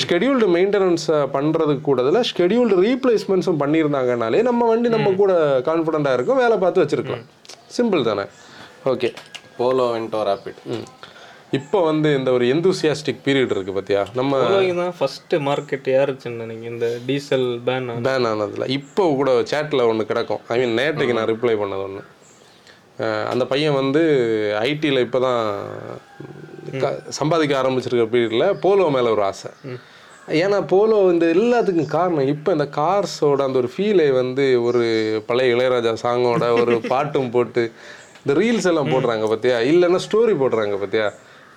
ஷெடியூல்டு மெயின்டெனன்ஸை பண்ணுறதுக்கு கூடதில் ஷெடியூல்டு ரீப்ளேஸ்மெண்ட்ஸும் பண்ணியிருந்தாங்கனாலே நம்ம வண்டி நம்ம கூட கான்ஃபிடண்ட்டாக இருக்கும் வேலை பார்த்து வச்சுருக்கலாம். சிம்பிள் தானே? ஓகே. போலோ வென்டோ ரேபிட் இப்போ வந்து இந்த ஒரு எந்தூசியாஸ்டிக் பீரியட் இருக்கு பார்த்தியா நம்ம தான் ஃபர்ஸ்ட் மார்க்கெட் யாருச்சுன்னு நீங்க இந்த டீசல் பேன் பேன் ஆனதில். இப்போ கூட சேட்டில் ஒன்று கிடக்கும். ஐ மீன் நேற்றுக்கு நான் ரிப்ளை பண்ணது ஒன்று அந்த பையன் வந்து ஐடியில் இப்போ தான் சம்பாதிக்க ஆரம்பிச்சிருக்க பீரியடில் போலோ மேலே ஒரு ஆசை. ஏன்னா போலோ இந்த எல்லாத்துக்கும் காரணம். இப்போ இந்த கார்ஸோட அந்த ஒரு ஃபீலை வந்து ஒரு பழைய இளையராஜா சாங்கோட ஒரு [laughs] பாட்டும் போட்டு இந்த ரீல்ஸ் எல்லாம் போடுறாங்க பார்த்தியா இல்லைன்னா ஸ்டோரி போடுறாங்க பார்த்தியா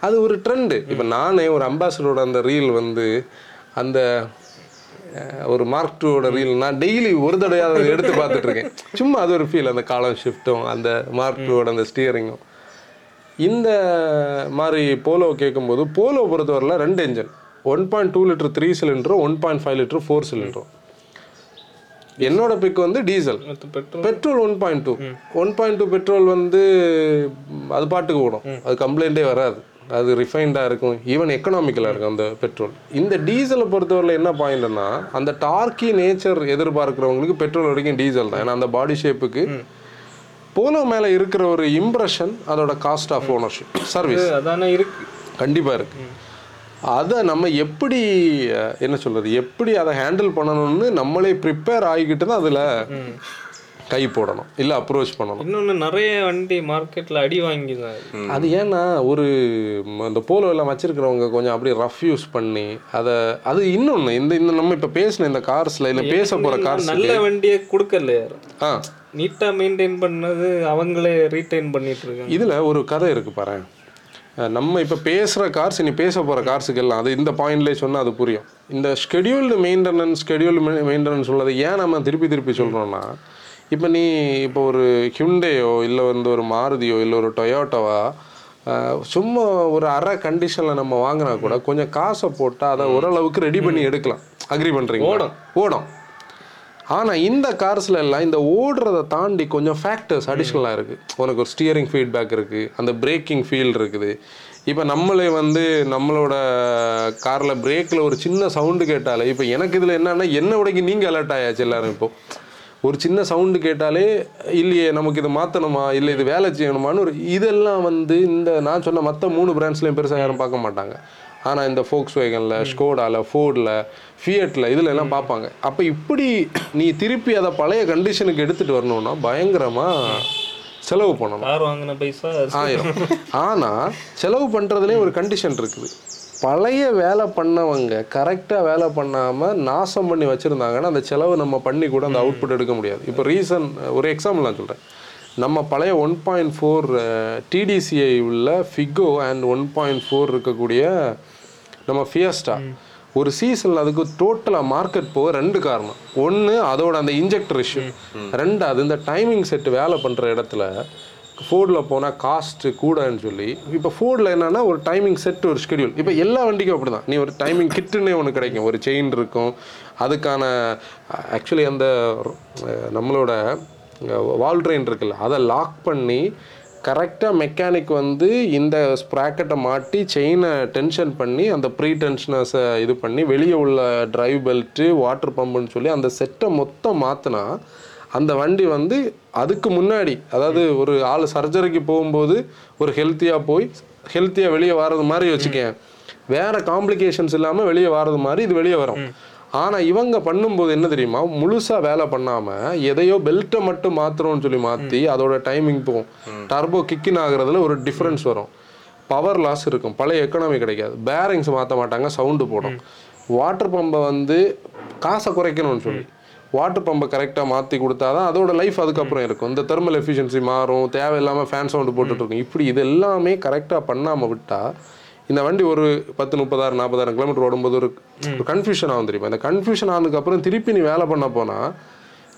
அது ஒரு ட்ரெண்டு இப்போ நானே ஒரு அம்பாசடரோட அந்த ரீல் வந்து அந்த ஒரு மார்க் டூவோட ரீல் நான் டெய்லி ஒரு தடவையாவது எடுத்து பார்த்துட்டு இருக்கேன். [laughs] சும்மா அது ஒரு ஃபீல் அந்த காலம் ஷிஃப்ட்டும் அந்த மார்க் டூவோட அந்த ஸ்டியரிங்கும் இந்த மாதிரி போலோ கேட்கும்போது போலோ பொறுத்தவரையில் ரெண்டு engine one point two litre three சிலிண்டரும் one point five litre four சிலிண்டரும் என்னோட பிக் வந்து diesel petrol one point two one point two petrol வந்து அது பாட்டுக்கு ஓடும். அது கம்ப்ளைண்ட்டே வராது. அது ரிஃபைண்டாக இருக்கும். ஈவன் எக்கனாமிக்கலாக இருக்கும் அந்த பெட்ரோல் இந்த டீசலை பொறுத்தவரையில் என்ன பாயிண்ட்னா அந்த டார்க்கி நேச்சர் எதிர்பார்க்குறவங்களுக்கு பெட்ரோல் வரைக்கும் டீசல் தான். ஏன்னா அந்த பாடி ஷேப்புக்கு போலோ மேலே இருக்கிற ஒரு இம்ப்ரெஷன் அதோட காஸ்ட் ஆஃப் ஓனர்ஷிப் சர்வீஸ் அதானே இருக்கு. கண்டிப்பாக இருக்கு. அதை நம்ம எப்படி என்ன சொல்றது எப்படி அதை ஹேண்டில் பண்ணணும்னு நம்மளே ப்ரிப்பேர் ஆகிக்கிட்டு தான் அதில் கை போடணும் இல்லை அப்ரோச் பண்ணணும். இன்னொன்னு நிறைய வண்டி மார்க்கெட்ல அடி வாங்கிதான் அது. ஏன்னா ஒரு ம், அந்த போலோ எல்லாம் வச்சிருக்கிறவங்க கொஞ்சம் அப்படியே ரஃப் யூஸ் பண்ணி அதை அது இன்னொன்று இந்த இந்த நம்ம இப்போ பேசின இந்த கார்ஸில் இல்லை பேச போகிற கார்ஸ் நல்ல வண்டியை கொடுக்கல. ஆ. நீட்டா மெயின்டைன் பண்ணது அவங்களே ரீட்டைன் பண்ணிட்டு இருக்காங்க. இதில் ஒரு கதை இருக்கு பாரு. நம்ம இப்போ பேசுகிற கார்ஸ் இனி பேச போகிற கார்ஸுக்கு எல்லாம் அது இந்த பாயிண்ட்லேயே சொன்னால் அது புரியும். இந்த ஸ்கெடியூல்டு மெயின்டெனன்ஸ் ஸ்கெடியூல்டு மெயின்டெனன்ஸ் உள்ளது ஏன் நம்ம திருப்பி திருப்பி சொல்கிறோம்னா இப்போ நீ இப்போ ஒரு ஹியுண்டேயோ இல்லை வந்து ஒரு மாருதியோ இல்லை ஒரு டொயோட்டோவா சும்மா ஒரு அரை கண்டிஷனில் நம்ம வாங்கினா கூட கொஞ்சம் காசை போட்டால் அதை ஓரளவுக்கு ரெடி பண்ணி எடுக்கலாம். அக்ரி பண்ணுறீங்க ஓடும். ஓடும். ஆனால் இந்த கார்ஸ்ல எல்லாம் இந்த ஓடுறதை தாண்டி கொஞ்சம் ஃபேக்டர்ஸ் அடிஷ்னலாக இருக்குது உனக்கு ஒரு ஸ்டியரிங் ஃபீட்பேக் இருக்குது அந்த பிரேக்கிங் ஃபீல் இருக்குது. இப்போ நம்மளே வந்து நம்மளோட காரில் பிரேக்கில் ஒரு சின்ன சவுண்டு கேட்டாலே இப்போ எனக்கு இதில் என்னன்னா என்ன உடைக்கு நீங்கள் அலர்ட் ஆயாச்சு எல்லாரும் இப்போ. ஒரு சின்ன சவுண்டு கேட்டாலே இல்லையே நமக்கு இது மாற்றணுமா இல்லை இது வேலை செய்யணுமான்னு ஒரு இதெல்லாம் வந்து இந்த நான் சொன்ன மற்ற மூணு பிராண்ட்ஸ்லையும் பெருசாக யாரும் பார்க்க மாட்டாங்க. ஆனால் இந்த ஃபோக்ஸ் வேகனில் ஸ்கோடாவில் ஃபோர்டில் ஃபியட்டில் இதில் எல்லாம் பார்ப்பாங்க. அப்போ இப்படி நீ திருப்பி அதை பழைய கண்டிஷனுக்கு எடுத்துகிட்டு வரணும்னா பயங்கரமாக செலவு பண்ணணும். ஆயிரம். ஆனால் செலவு பண்ணுறதுலேயே ஒரு கண்டிஷன் இருக்குது. பழைய வேலை பண்ணவங்க கரெக்டாக வேலை பண்ணாமல் நாசம் பண்ணி வச்சுருந்தாங்கன்னா அந்த செலவு நம்ம பண்ணி கூட அந்த அவுட்புட் எடுக்க முடியாது. இப்போ ரீசன் ஒரு எக்ஸாம்பிள் நான் சொல்கிறேன் நம்ம பழைய ஒன் பாயிண்ட் ஃபோர் டிடிசிஐ உள்ள Figo and one point four இருக்கக்கூடிய நம்ம ஃபியஸ்டா ஒரு சீசனில் அதுக்கு டோட்டலாக மார்க்கெட் போக ரெண்டு காரணம். ஒன்று அதோட அந்த இன்ஜெக்டர் இஷ்யூ ரெண்டாவது இந்த டைமிங் செட் வேலை பண்ணுற இடத்துல ஃபோர்டில் போனால் காஸ்ட்டு கூடன்னு சொல்லி இப்போ ஃபோர்டில் என்னன்னா ஒரு டைமிங் செட் ஒரு ஷெடியூல் இப்போ எல்லா வண்டிக்கும் அப்படி தான் நீ ஒரு டைமிங் கிட்டுன்னே ஒன்று கிடைக்கும். ஒரு செயின் இருக்கும். அதுக்கான ஆக்சுவலி அந்த நம்மளோட வால் ட்ரெயின் இருக்குல்ல அதை லாக் பண்ணி கரெக்டாக மெக்கானிக் வந்து இந்த ஸ்ப்ராக்கெட்டை மாட்டி செயினை டென்ஷன் பண்ணி அந்த ப்ரீ டென்ஷனஸை இது பண்ணி வெளியே உள்ள ட்ரைவ் பெல்ட்டு வாட்டர் பம்புன்னு சொல்லி அந்த செட்டை மொத்தம் மாற்றினா அந்த வண்டி வந்து அதுக்கு முன்னாடி அதாவது ஒரு ஆள் சர்ஜரிக்கு போகும்போது ஒரு ஹெல்த்தியாக போய் ஹெல்த்தியாக வெளியே வர்றது மாதிரி வச்சுக்கேன். வேற காம்ப்ளிகேஷன்ஸ் இல்லாமல் வெளியே வர்றது மாதிரி இது வெளியே வரும். ஆனால் இவங்க பண்ணும்போது என்ன தெரியுமா? முழுசாக வேலை பண்ணாமல் எதையோ பெல்ட்டை மட்டும் மாத்துறோம்னு சொல்லி மாற்றி அதோட டைமிங் போகும். டர்போ கிக்கின் ஆகுறதுல ஒரு டிஃப்ரென்ஸ் வரும். பவர் லாஸ் இருக்கும். பழைய எக்கனாமி கிடைக்காது. பேரிங்ஸ் மாற்ற மாட்டாங்க சவுண்டு போடும். வாட்டர் பம்பை வந்து காசை குறைக்கணும்னு சொல்லி. வாட்டர் பம்பை கரெக்டாக மாற்றி கொடுத்தா தான் அதோட லைஃப் அதுக்கப்புறம் இருக்கும். இந்த தெர்மல் எஃபிஷியன்சி மாறும் தேவையில்லாமல் ஃபேன் சவுண்டு போட்டுட்டு இருக்கும். இப்படி இது எல்லாமே கரெக்டாக பண்ணாமல் விட்டால் இந்த வண்டி ஒரு பத்து முப்பதாயிரம் நாற்பதாயிரம் கிலோமீட்டர் ஓடும்போது ஒரு கன்ஃபியூஷன் ஆகும் தெரியுமா? இந்த கன்ஃபியூஷன் ஆனதுக்கப்புறம் திருப்பி நீ வேலை பண்ண போனால்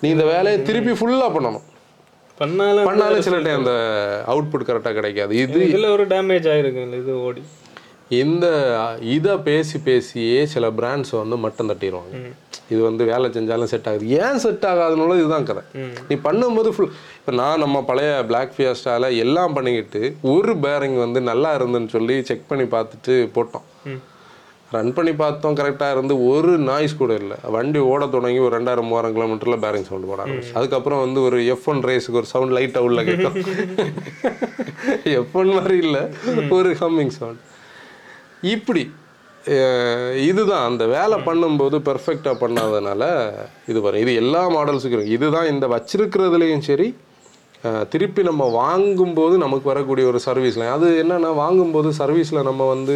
நீ இந்த வேலையை திருப்பி ஃபுல்லாக பண்ணணும். பண்ணாலும் பண்ணாலும் சில டைம் அந்த அவுட்புட் கரெக்டாக கிடைக்காது. இது இதுல ஒரு டேமேஜ் ஆயிருக்குல்ல இது ஓடி. இந்த இதை பேசி பேசியே சில பிராண்ட்ஸ் வந்து மட்டம் தட்டிடுவாங்க இது வந்து வேலை செஞ்சாலும் செட் ஆகுது. ஏன் செட் ஆகாதுன்னு இதுதான் கதை. நீ பண்ணும்போது ஃபுல் இப்போ நான் நம்ம பழைய பிளாக் ஃபியஸ்டால எல்லாம் பண்ணிக்கிட்டு ஒரு பேரிங் வந்து நல்லா இருந்துன்னு சொல்லி செக் பண்ணி பார்த்துட்டு போட்டோம். ரன் பண்ணி பார்த்தோம் கரெக்டாக இருந்து ஒரு நாய்ஸ் கூட இல்லை. வண்டி ஓட தொடங்கி ஒரு ரெண்டாயிரம் மூவாயிரம் கிலோமீட்டரில் பேரிங் சவுண்ட் போட ஆரம்பிச்சு. அதுக்கப்புறம் வந்து ஒரு எஃப் ஒன் ரேஸுக்கு ஒரு சவுண்ட் லைட்டாக உள்ள கேட்கும் எஃப் ஒன் மாதிரி இல்லை ஒரு ஹம்மிங் சவுண்ட் இப்படி இதுதான் அந்த வேலை பண்ணும்போது பெர்ஃபெக்டாக பண்ணாதனால இது வரும் இது எல்லா மாடல்ஸுக்கும் இதுதான் இந்த வச்சிருக்கிறதுலேயும் சரி திருப்பி நம்ம வாங்கும்போது நமக்கு வரக்கூடிய ஒரு சர்வீஸில் அது என்னென்னா வாங்கும்போது சர்வீஸில் நம்ம வந்து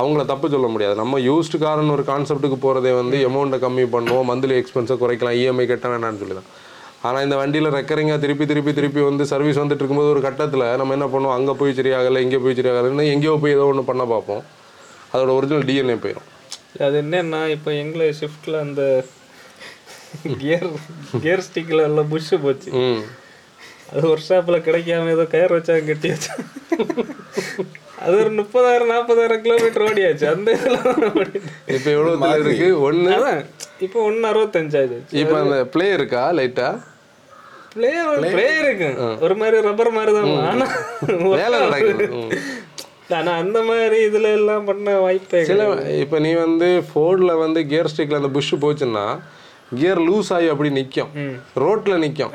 அவங்கள தப்பு சொல்ல முடியாது. நம்ம யூஸ்டு காரன் ஒரு கான்செப்ட்டுக்கு போகிறதே வந்து அமௌண்ட்டை கம்மி பண்ணுவோம் மந்த்லி எக்ஸ்பென்ஸை குறைக்கலாம் இஎம்ஐ கட்ட வேணாம்னு சொல்லி தான் ஆனால் இந்த வண்டியில் ரெக்கரிங்காக திருப்பி திருப்பி திருப்பி வந்து சர்வீஸ் வந்துட்டு இருக்கும்போது ஒரு கட்டத்தில் நம்ம என்ன பண்ணுவோம்? அங்கே போய் சரியாகலை இங்கே போய் சரியாகலைன்னு எங்கேயோ போய் ஏதோ ஒன்று பண்ண பார்ப்போம். அதோட ஒரிஜினல் டிஎன்ஏ போயிடும் அது என்னன்னா இப்போ எங்களை ஷிஃப்ட்ல அந்த கியர் கியர் ஸ்டிக்ல எல்லாம் புஷ் போச்சு. அது ஒர்க் ஷாப்ல கிடைக்காம ஏதோ கயர் வச்சாங்க கட்டி வச்சா. அது ஒரு முப்பதாயிரம் நாற்பதாயிரம் கிலோமீட்டர் ஓடியாச்சு. அந்த இதுல. இப்போ எவ்வளோ இருக்கு ஒன்று அதான். இப்போ ஒன்னு அறுபத்தஞ்சாச்சு இப்போ அந்த ப்ளே இருக்கா? லைட்டாக பிளே பிளே இருக்கு. ஒரு மாதிரி ரப்பர் மாதிரி தான் ஆனா வேலை நடக்குது. ம். ஆனா அந்த மாதிரி இதுல எல்லாம் பண்ண வாய்ப்பே சில இப்போ நீ வந்து ஃபோர்டில் வந்து கியர் ஸ்டிக்கில் அந்த புஷ் போச்சுன்னா கியர் லூஸ் ஆகி அப்படி நிற்கும் ரோட்டில் நிற்கும்.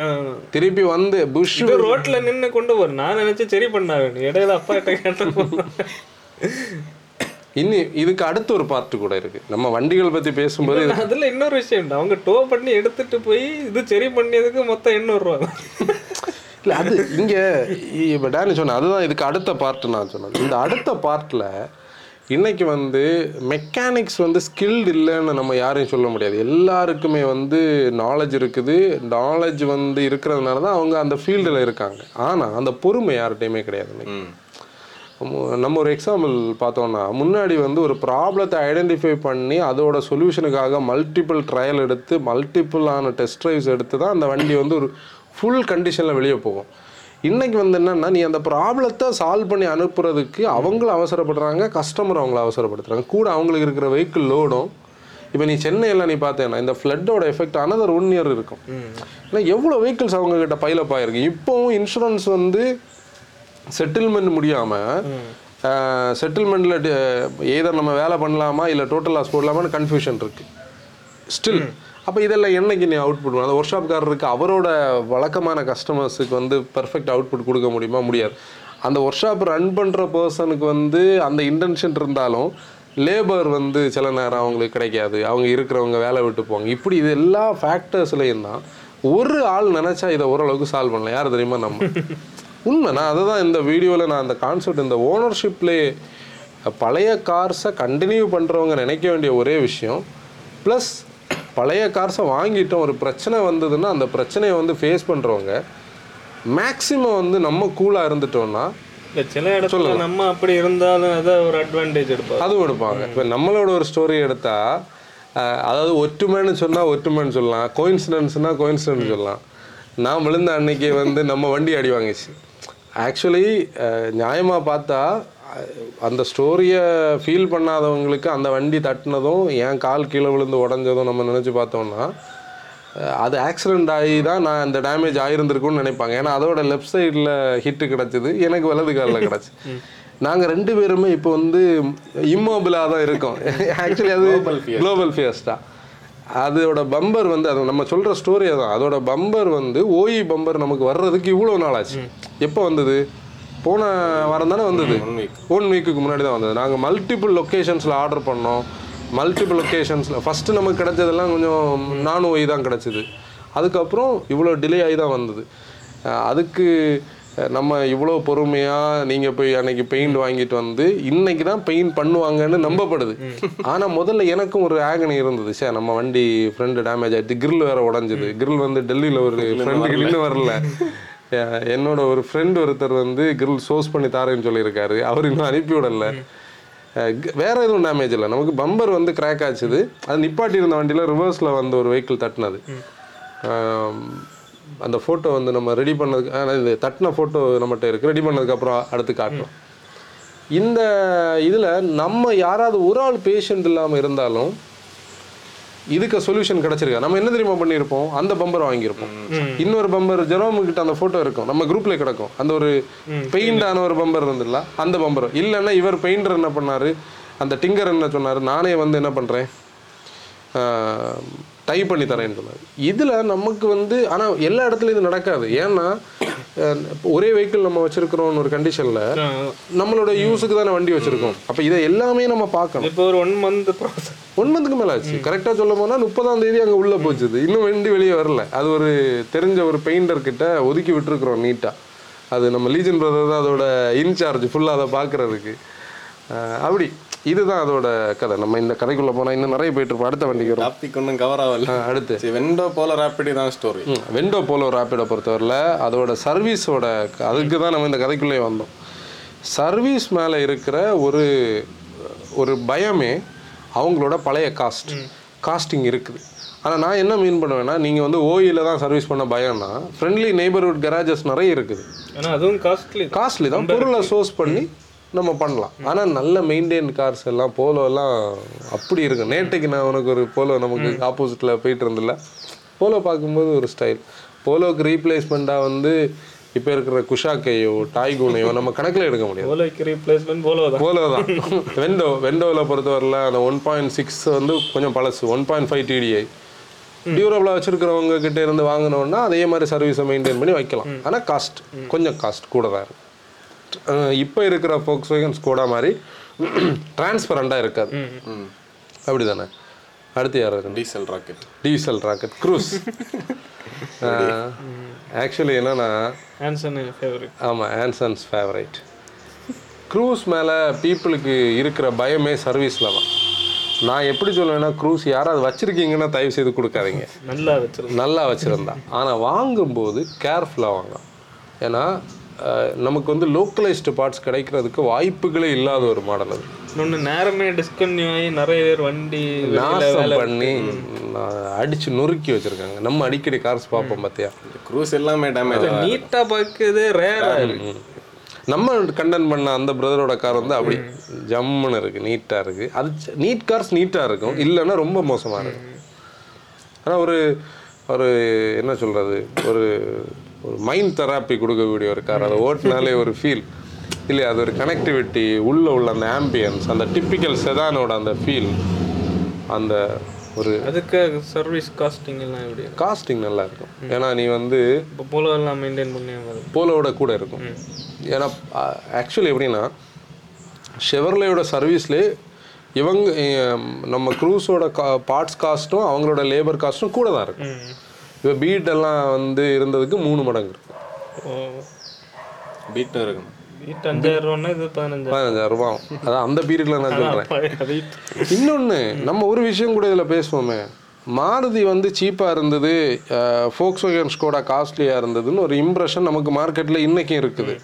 திருப்பி வந்து புஷ் ரோட்ல நின்னு கொண்டு வரும். நான் நினைச்சு சரி பண்ண வேணும் இடையில அப்பா கிட்ட இன்னி இதுக்கு அடுத்து ஒரு பார்ட் கூட இருக்கு. நம்ம வண்டிகள் பற்றி பேசும்போது அதுல இன்னொரு விஷயம். அவங்க டோ பண்ணி எடுத்துட்டு போய் இது சரி பண்ணியதுக்கு மொத்தம் எண்ணூறு ரூபா இல்லை அது இங்கே இப்போ டேனி சொன்னேன் அதுதான் இதுக்கு அடுத்த பார்ட் நான் சொன்னேன். இந்த அடுத்த பார்ட்டில் இன்னைக்கு வந்து மெக்கானிக்ஸ் வந்து ஸ்கில்டு இல்லைன்னு நம்ம யாரையும் சொல்ல முடியாது. எல்லாருக்குமே வந்து நாலேஜ் இருக்குது. நாலேஜ் வந்து இருக்கிறதுனால தான் அவங்க அந்த ஃபீல்டில் இருக்காங்க. ஆனால் அந்த பொறுமை யார்கிட்டையுமே கிடையாது நம்ம ஒரு எக்ஸாம்பிள் பார்த்தோம்னா முன்னாடி வந்து ஒரு ப்ராப்ளத்தை ஐடென்டிஃபை பண்ணி அதோட சொல்யூஷனுக்காக மல்டிபிள் ட்ரையல் எடுத்து மல்டிபிளான டெஸ்ட் ட்ரைவ்ஸ் எடுத்து தான் அந்த வண்டி வந்து ஒரு ஃபுல் கண்டிஷனில் வெளியே போகும். இன்றைக்கி வந்து என்னென்னா நீ அந்த ப்ராப்ளத்தை சால்வ் பண்ணி அனுப்புறதுக்கு அவங்களும் அவசரப்படுறாங்க கஸ்டமர் அவங்கள அவசரப்படுத்துகிறாங்க கூட அவங்களுக்கு இருக்கிற வெஹிக்கிள் லோடும் இப்போ நீ சென்னையில் நீ பார்த்தேன்னா இந்த ஃப்ளட்டோட எஃபெக்ட் அனதர் ஒன் இயர் இருக்கும். ஏன்னா எவ்வளோ வெஹிக்கிள்ஸ் அவங்க கிட்ட பைலப் ஆயிருக்கு. இப்போவும் இன்சூரன்ஸ் வந்து செட்டில்மெண்ட் முடியாமல் செட்டில்மெண்ட்டில் ஏதோ நம்ம வேலை பண்ணலாமா இல்லை டோட்டல் லாஸ் போடலாமான்னு கன்ஃபியூஷன் இருக்குது ஸ்டில் அப்போ இதெல்லாம் என்னைக்கு நீ அவுட்புட் அந்த ஒர்க் ஷாப்காரருக்கு அவரோட வழக்கமான கஸ்டமர்ஸுக்கு வந்து பெர்ஃபெக்ட் அவுட்புட் கொடுக்க முடியுமா? முடியாது. அந்த ஒர்க் ஷாப் ரன் பண்ணுற பர்சனுக்கு வந்து அந்த இன்டென்ஷன் இருந்தாலும் லேபர் வந்து சில நேரம் அவங்களுக்கு கிடைக்காது. அவங்க இருக்கிறவங்க வேலை விட்டு போவாங்க. இப்படி இது எல்லா ஃபேக்டர்ஸ்லையும் தான் ஒரு ஆள் நினச்சா இதை ஓரளவுக்கு சால்வ் பண்ணலாம். யார் தெரியுமா நம்ம? [laughs] உண்மை. நான் அதை தான் இந்த வீடியோவில் நான் அந்த கான்செப்ட் இந்த ஓனர்ஷிப்லே பழைய கார்ஸை கண்டினியூ பண்ணுறவங்க நினைக்க வேண்டிய ஒரே விஷயம். ப்ளஸ் பழைய கார்ஸை வாங்கிட்டோம் ஒரு பிரச்சனை வந்ததுன்னா அந்த பிரச்சனையை வந்து ஃபேஸ் பண்ணுறவங்க மேக்ஸிமம் வந்து நம்ம கூலாக இருந்துட்டோம்னா சில இடத்துல நம்ம அப்படி இருந்தாலும் அதை ஒரு அட்வான்டேஜ் எடுப்போம் அதுவும் எடுப்பாங்க. இப்போ நம்மளோட ஒரு ஸ்டோரி எடுத்தா அஹ், அதாவது ஒற்றுமைன்னு சொன்னால் ஒற்றுமைன்னு சொல்லலாம். கோயின்சிடன்ஸ்னா கோயின்சிடன்ஸ் சொல்லலாம். நான் விழுந்த அன்னைக்கு வந்து நம்ம வண்டி அடி வாங்கிச்சு. ஆக்சுவலி நியாயமாக பார்த்தா அந்த ஸ்டோரியை ஃபீல் பண்ணாதவங்களுக்கு அந்த வண்டி தட்டினதும் என் கால் கீழே விழுந்து உடஞ்சதும் நம்ம நினச்சி பார்த்தோம்னா அது ஆக்சிடென்ட் ஆகி தான் நான் அந்த டேமேஜ் ஆயிருந்திருக்கும்னு நினைப்பாங்க. ஏன்னா அதோட லெஃப்ட் சைடில் ஹிட்டு கிடச்சிது. எனக்கு வலது காலில் கிடச்சி. நாங்கள் ரெண்டு பேருமே இப்போ வந்து இம்மோபிளாக தான் இருக்கோம். ஆக்சுவலி அது குளோபல் ஃபியஸ்டா அதோட பம்பர் வந்து அது நம்ம சொல்கிற ஸ்டோரி தான். அதோட பம்பர் வந்து ஓஇ பம்பர் நமக்கு வர்றதுக்கு இவ்வளோ நாள் ஆச்சு எப்போ வந்தது? போன வாரம் தானே வந்தது? ஒன் வீக்குக்கு முன்னாடி தான் வந்தது. நாங்கள் மல்டிபிள் லொக்கேஷன்ஸில் ஆர்டர் பண்ணோம். மல்டிபிள் லொக்கேஷன்ஸில் ஃபஸ்ட்டு நமக்கு கிடைச்சதெல்லாம் கொஞ்சம் நானு ஒய் தான் கிடச்சிது. அதுக்கப்புறம் இவ்வளோ டிலே ஆகி தான் வந்தது. அதுக்கு நம்ம இவ்வளோ பொறுமையாக நீங்கள் போய் அன்னைக்கு பெயிண்ட் வாங்கிட்டு வந்து இன்னைக்கு தான் பெயிண்ட் பண்ணுவாங்கன்னு நம்பப்படுது. ஆனால் முதல்ல எனக்கும் ஒரு ஆகனி இருந்தது. சே நம்ம வண்டி ஃப்ரெண்டு டேமேஜ் ஆயிடுச்சு. Grill வேற உடஞ்சுது. Grill வந்து டெல்லியில் ஒரு ஃப்ரெண்டுக்கு இன்னும் வரல. என்னோட ஒரு ஃப்ரெண்ட் ஒருத்தர் வந்து grill சோர்ஸ் பண்ணி தாரேன்னு சொல்லியிருக்காரு. அவர் இன்னும் அனுப்பி விடல. அஹ் க- வேற எதுவும் டேமேஜ் இல்லை. நமக்கு பம்பர் வந்து கிராக் ஆச்சுது. அது நிப்பாட்டி இருந்த வண்டியில் ரிவர்ஸில் வந்த ஒரு வெஹிக்கிள் தட்டினது. அந்த ஃபோட்டோ வந்து நம்ம ரெடி பண்ணதுக்கு இது தட்டின ஃபோட்டோ நம்மகிட்ட இருக்குது ரெடி பண்ணதுக்கப்புறம் அடுத்து காட்டணும் இந்த இதில் நம்ம யாராவது ஒரு ஆள் பேஷண்ட் இல்லாமல் இருந்தாலும் இதுக்கு சொல்யூஷன் கிடைச்சிருக்கா? நம்ம என்ன தெரியுமா பண்ணியிருப்போம்? அந்த பம்பர் வாங்கியிருப்போம். இன்னொரு பம்பர் ஜெரோமு கிட்ட அந்த ஃபோட்டோ இருக்கும். நம்ம குரூப்ல கிடக்கும். அந்த ஒரு பெயிண்ட் ஆன ஒரு பம்பர் இருந்துல்ல அந்த பம்பர் இல்லைன்னா இவர் பெயிண்டர் என்ன பண்ணாரு? அந்த டிங்கர் என்ன சொன்னாரு? நானே வந்து என்ன பண்றேன்? டை பண்ணி தரேன்னு சொன்னார். இதில் நமக்கு வந்து ஆனால் எல்லா இடத்துலையும் இது நடக்காது. ஏன்னா ஒரே வெஹிக்கிள் நம்ம வச்சிருக்கிறோம்னு ஒரு கண்டிஷனில் நம்மளோட யூஸுக்கு தானே வண்டி வச்சிருக்கோம். அப்போ இதை எல்லாமே நம்ம பார்க்கணும். இப்போ ஒரு ஒன் மந்த் ஒன் மந்த்துக்கு மேலே ஆச்சு. கரெக்டாக சொல்ல போனால் முப்பதாம் தேதி அங்கே உள்ளே போச்சுது. இன்னும் வண்டி வெளியே வரல. அது ஒரு தெரிஞ்ச ஒரு பெயிண்டர் கிட்ட ஒதுக்கி விட்டுருக்குறோம் நீட்டாக அது நம்ம லீஜன் பிரதர் தான் அதோட இன்சார்ஜ் ஃபுல்லாக அதை பார்க்குறதுக்கு. அப்படி. இதுதான் அதோட கதை. நம்ம இந்த கதைக்குள்ளே போனால் இன்னும் நிறைய போயிட்டு இருப்போம். அடுத்த வண்டிக்கு டாபிக் ஒன்றும் கவர் ஆகல. அடுத்து. வெண்டோ போல ரேப்பிடி தான் ஸ்டோரி வெண்டோ போலோ ரேப்பிடை பொறுத்தவரையில் அதோட சர்வீஸோட அதுக்கு தான் நம்ம இந்த கதைக்குள்ளே வந்தோம். சர்வீஸ் மேலே இருக்கிற ஒரு ஒரு பயமே அவங்களோட பழைய காஸ்ட் காஸ்டிங் இருக்குது. ஆனால் நான் என்ன மீன் பண்ணுவேன்னா நீங்கள் வந்து ஓயில தான் சர்வீஸ் பண்ண பயம்னா ஃப்ரெண்ட்லி நெய்பர்ஹுட் கராஜஸ் நிறைய இருக்குது. ஆனா அதுவும் காஸ்ட்லி காஸ்ட்லி தான். பொருளை சோர்ஸ் பண்ணி நம்ம பண்ணலாம். ஆனால் நல்ல மெயின்டைன் கார்ஸ் எல்லாம் போலோ எல்லாம் அப்படி இருக்கு நேற்றுக்கு நான் உனக்கு ஒரு போலோ நமக்கு ஆப்போசிட்டில் போயிட்டு இருந்தில்ல போலோ பார்க்கும்போது ஒரு ஸ்டைல் போலோக்கு ரீப்ளேஸ்மெண்ட்டாக வந்து இப்போ இருக்கிற குஷாக்கையோ டாய்கூனையோ நம்ம கணக்கில் எடுக்க முடியாது. போலோக்கு ரீப்ளேஸ்மெண்ட் போலோ தான். போலோ தான். வெண்டோ வெண்டோவில் பொறுத்தவரையில் அந்த ஒன் பாயிண்ட் சிக்ஸ் வந்து கொஞ்சம் பழசு. ஒன் பாயிண்ட் ஃபைவ் டிடிஐ டியூரபிளாக வச்சிருக்கிறவங்க கிட்ட இருந்து வாங்கினோன்னா அதே மாதிரி சர்வீஸை மெயின்டைன் பண்ணி வைக்கலாம். ஆனால் காஸ்ட் கொஞ்சம் காஸ்ட் கூட தான் இருக்கும். இப்போ இருக்கிற ஃபோக்ஸ் வேகன் ஸ்கோடா மாதிரி டிரான்ஸ்பரண்டாக இருக்காது. அப்படி தானே அடுத்து யார் diesel rocket diesel rocket Cruze actually என்னன்னா ஆன்சன் ஃபேவரட் ஆமாம் ஆன்சன்ஸ் ஃபேவரைட் க்ரூஸ் மேலே பீப்புளுக்கு இருக்கிற பயமே சர்வீஸில் தான். நான் எப்படி சொல்லுவேன்னா க்ரூஸ் யாராவது வச்சுருக்கீங்கன்னா தயவு செய்து கொடுக்காதீங்க. நல்லா வச்சிருந்தோம் நல்லா வச்சுருந்தா. ஆனால் வாங்கும்போது கேர்ஃபுல்லாக வாங்கலாம். ஏன்னா நமக்கு வந்து லோக்கலைஸ்டு பார்ட்ஸ் கிடைக்கிறதுக்கு வாய்ப்புகளே இல்லாத ஒரு மாடல் அது. இன்னொன்று நேரமே டிஸ்கன்யூ ஆகி நிறைய பேர் வண்டி நாசம் வேலை பண்ணி அடிச்சு நொறுக்கி வச்சிருக்காங்க. நம்ம அடிக்கடி கார்ஸ் பார்ப்போம் பார்த்தியா க்ரூஸ் எல்லாமே டேமேஜ் நீட்டா பார்க்குறது ரேரா ம். நம்ம கண்டன் பண்ண அந்த பிரதரோட கார் வந்து அப்படி ஜம்முன்னு இருக்கு நீட்டாக இருக்கு. அது நீட் கார்ஸ் நீட்டாக இருக்கும். இல்லைன்னா ரொம்ப மோசமாக இருக்கும். ஆனால் ஒரு ஒரு என்ன சொல்றது? ஒரு ஒரு மைண்ட் தெராப்பி கொடுக்கக்கூடிய ஒரு கார் அதை ஓட்டினாலே ஒரு ஃபீல் இல்லையா அது ஒரு கனெக்டிவிட்டி உள்ள உள்ள அந்த ஆம்பியன்ஸ் அந்த டிப்பிக்கல் செதானோட அந்த ஃபீல் அந்த ஒரு அதுக்கு சர்வீஸ் காஸ்டிங் எல்லாம் எப்படி காஸ்டிங் நல்லா இருக்கும். ஏன்னா நீ வந்து இப்போ போலோ எல்லாம் மெயின்டைன் பண்ணி போலோவோட கூட இருக்கும். ஏன்னா ஆக்சுவலி எப்படின்னா ஷெவர்லேயோட சர்வீஸ்லே இவங்க நம்ம க்ரூஸோட கா பார்ட்ஸ் காஸ்ட்டும் அவங்களோட லேபர் காஸ்ட்டும் கூட தான் இருக்கும். இப்போ பீட் எல்லாம் வந்து இருந்ததுக்கு மூணு மடங்கு. இருக்கும் பீட்டும் இருக்கும். வீட்டு அஞ்சாயிரம் இது பதினஞ்சாயிரம். பதினஞ்சாயிரம் ரூபாய் அதான் அந்த பீரியட்ல நான் வீட்டு இன்னொன்று நம்ம ஒரு விஷயம் கூட இதில் பேசுவோமே. மாருதி வந்து சீப்பாக இருந்தது ஃபோக்ஸ் வேகன் ஸ்கோடா காஸ்ட்லியாக இருந்ததுன்னு ஒரு இம்ப்ரெஷன் நமக்கு மார்க்கெட்டில் இன்றைக்கும் இருக்குது.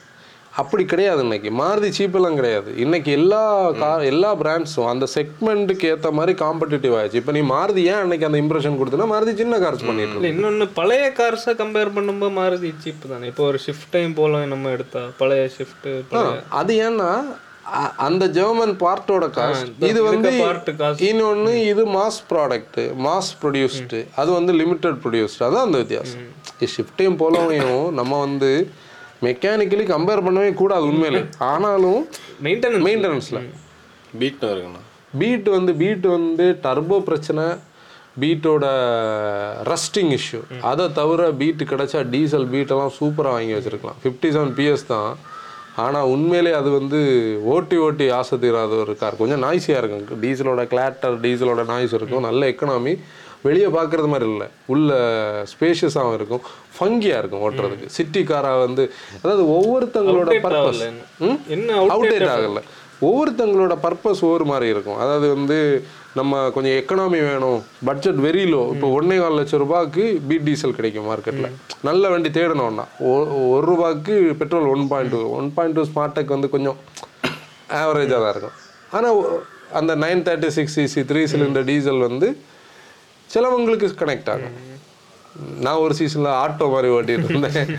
அப்படி கிடையாது இன்னைக்கு. மாருதி சீப்பெல்லாம் கிடையாது. இன்னைக்கு எல்லா கா எல்லா பிராண்ட்ஸும் அந்த செக்மெண்ட்டுக்கு ஏற்ற மாதிரி காம்படிட்டிவ் ஆயிடுச்சு. இப்போ நீ மாருதி ஏன் அன்னைக்கு அந்த இம்ப்ரெஷன் கொடுத்தனா மாருதி சின்ன கார்ஸ் பண்ணிட்டு இல்ல இன்னொன்னு பழைய கார்ஸை கம்பேர் பண்ணும்போது மாருதி சீப் தானே. இப்போ ஒரு ஷிஃப்ட் டைம் போல நம்ம எடுத்தா பழைய ஷிஃப்ட் அது ஏன்னா அந்த ஜெர்மன் பார்ட்டோட காஸ்ட் இது வந்து இன்னொன்று இது மாஸ் ப்ராடக்ட் மாஸ் ப்ரொடியூஸ்டு அது வந்து லிமிட்டட் ப்ரொடியூஸ்டு அதான் அந்த வித்தியாசம். ஷிஃப்டையும் போலவையும் நம்ம வந்து மெக்கானிக்கலி கம்பேர் பண்ணவே கூடாது உண்மையிலே. ஆனாலும் மெயின்டெனன்ஸ் மெயின்டெனன்ஸில் பீட்டும் இருக்குண்ணா பீட் வந்து பீட் வந்து டர்போ பிரச்சனை பீட்டோட ரஸ்டிங் இஷ்யூ அதை தவிர பீட் கிடைச்சா டீசல் பீட்டெல்லாம் சூப்பராக வாங்கி வச்சிருக்கலாம். ஃபிஃப்டி செவன் பிஎஸ் தான். ஆனால் உண்மையிலே அது வந்து ஓட்டி ஓட்டி ஆசை தீராத ஒரு கார் கொஞ்சம் நாய்ஸியாக இருக்கும். டீசலோட கிளாட்டர் டீசலோட நாய்ஸ் இருக்கும். நல்ல எக்கனாமி வெளியே பார்க்குறது மாதிரி இல்லை. உள்ள ஸ்பேஷியஸாகவும் இருக்கும். ஃபங்கியாக இருக்கும் ஓட்டுறதுக்கு. சிட்டி காராக வந்து அதாவது ஒவ்வொருத்தங்களோட பர்பஸ் என்ன அவுடேட் ஆகல. ஒவ்வொருத்தங்களோட பர்பஸ் ஒவ்வொரு மாதிரி இருக்கும். அதாவது வந்து நம்ம கொஞ்சம் எக்கனாமி வேணும் பட்ஜெட் வெரி லோ இப்போ ஒன்னே கால் லட்சம் ரூபாய்க்கு பீட் டீசல் கிடைக்கும் மார்க்கெட்டில் நல்ல வண்டி தேடணும்னா ஒரு ரூபாய்க்கு petrol one point two one point two Smartech வந்து கொஞ்சம் ஆவரேஜாக தான் இருக்கும். ஆனால் அந்த nine thirty six CC three cylinder diesel வந்து சிலவங்களுக்கு கனெக்ட் ஆகும். நான் ஒரு சீசனில் ஆட்டோ மாதிரி ஓட்டிட்டு இருந்தேன்.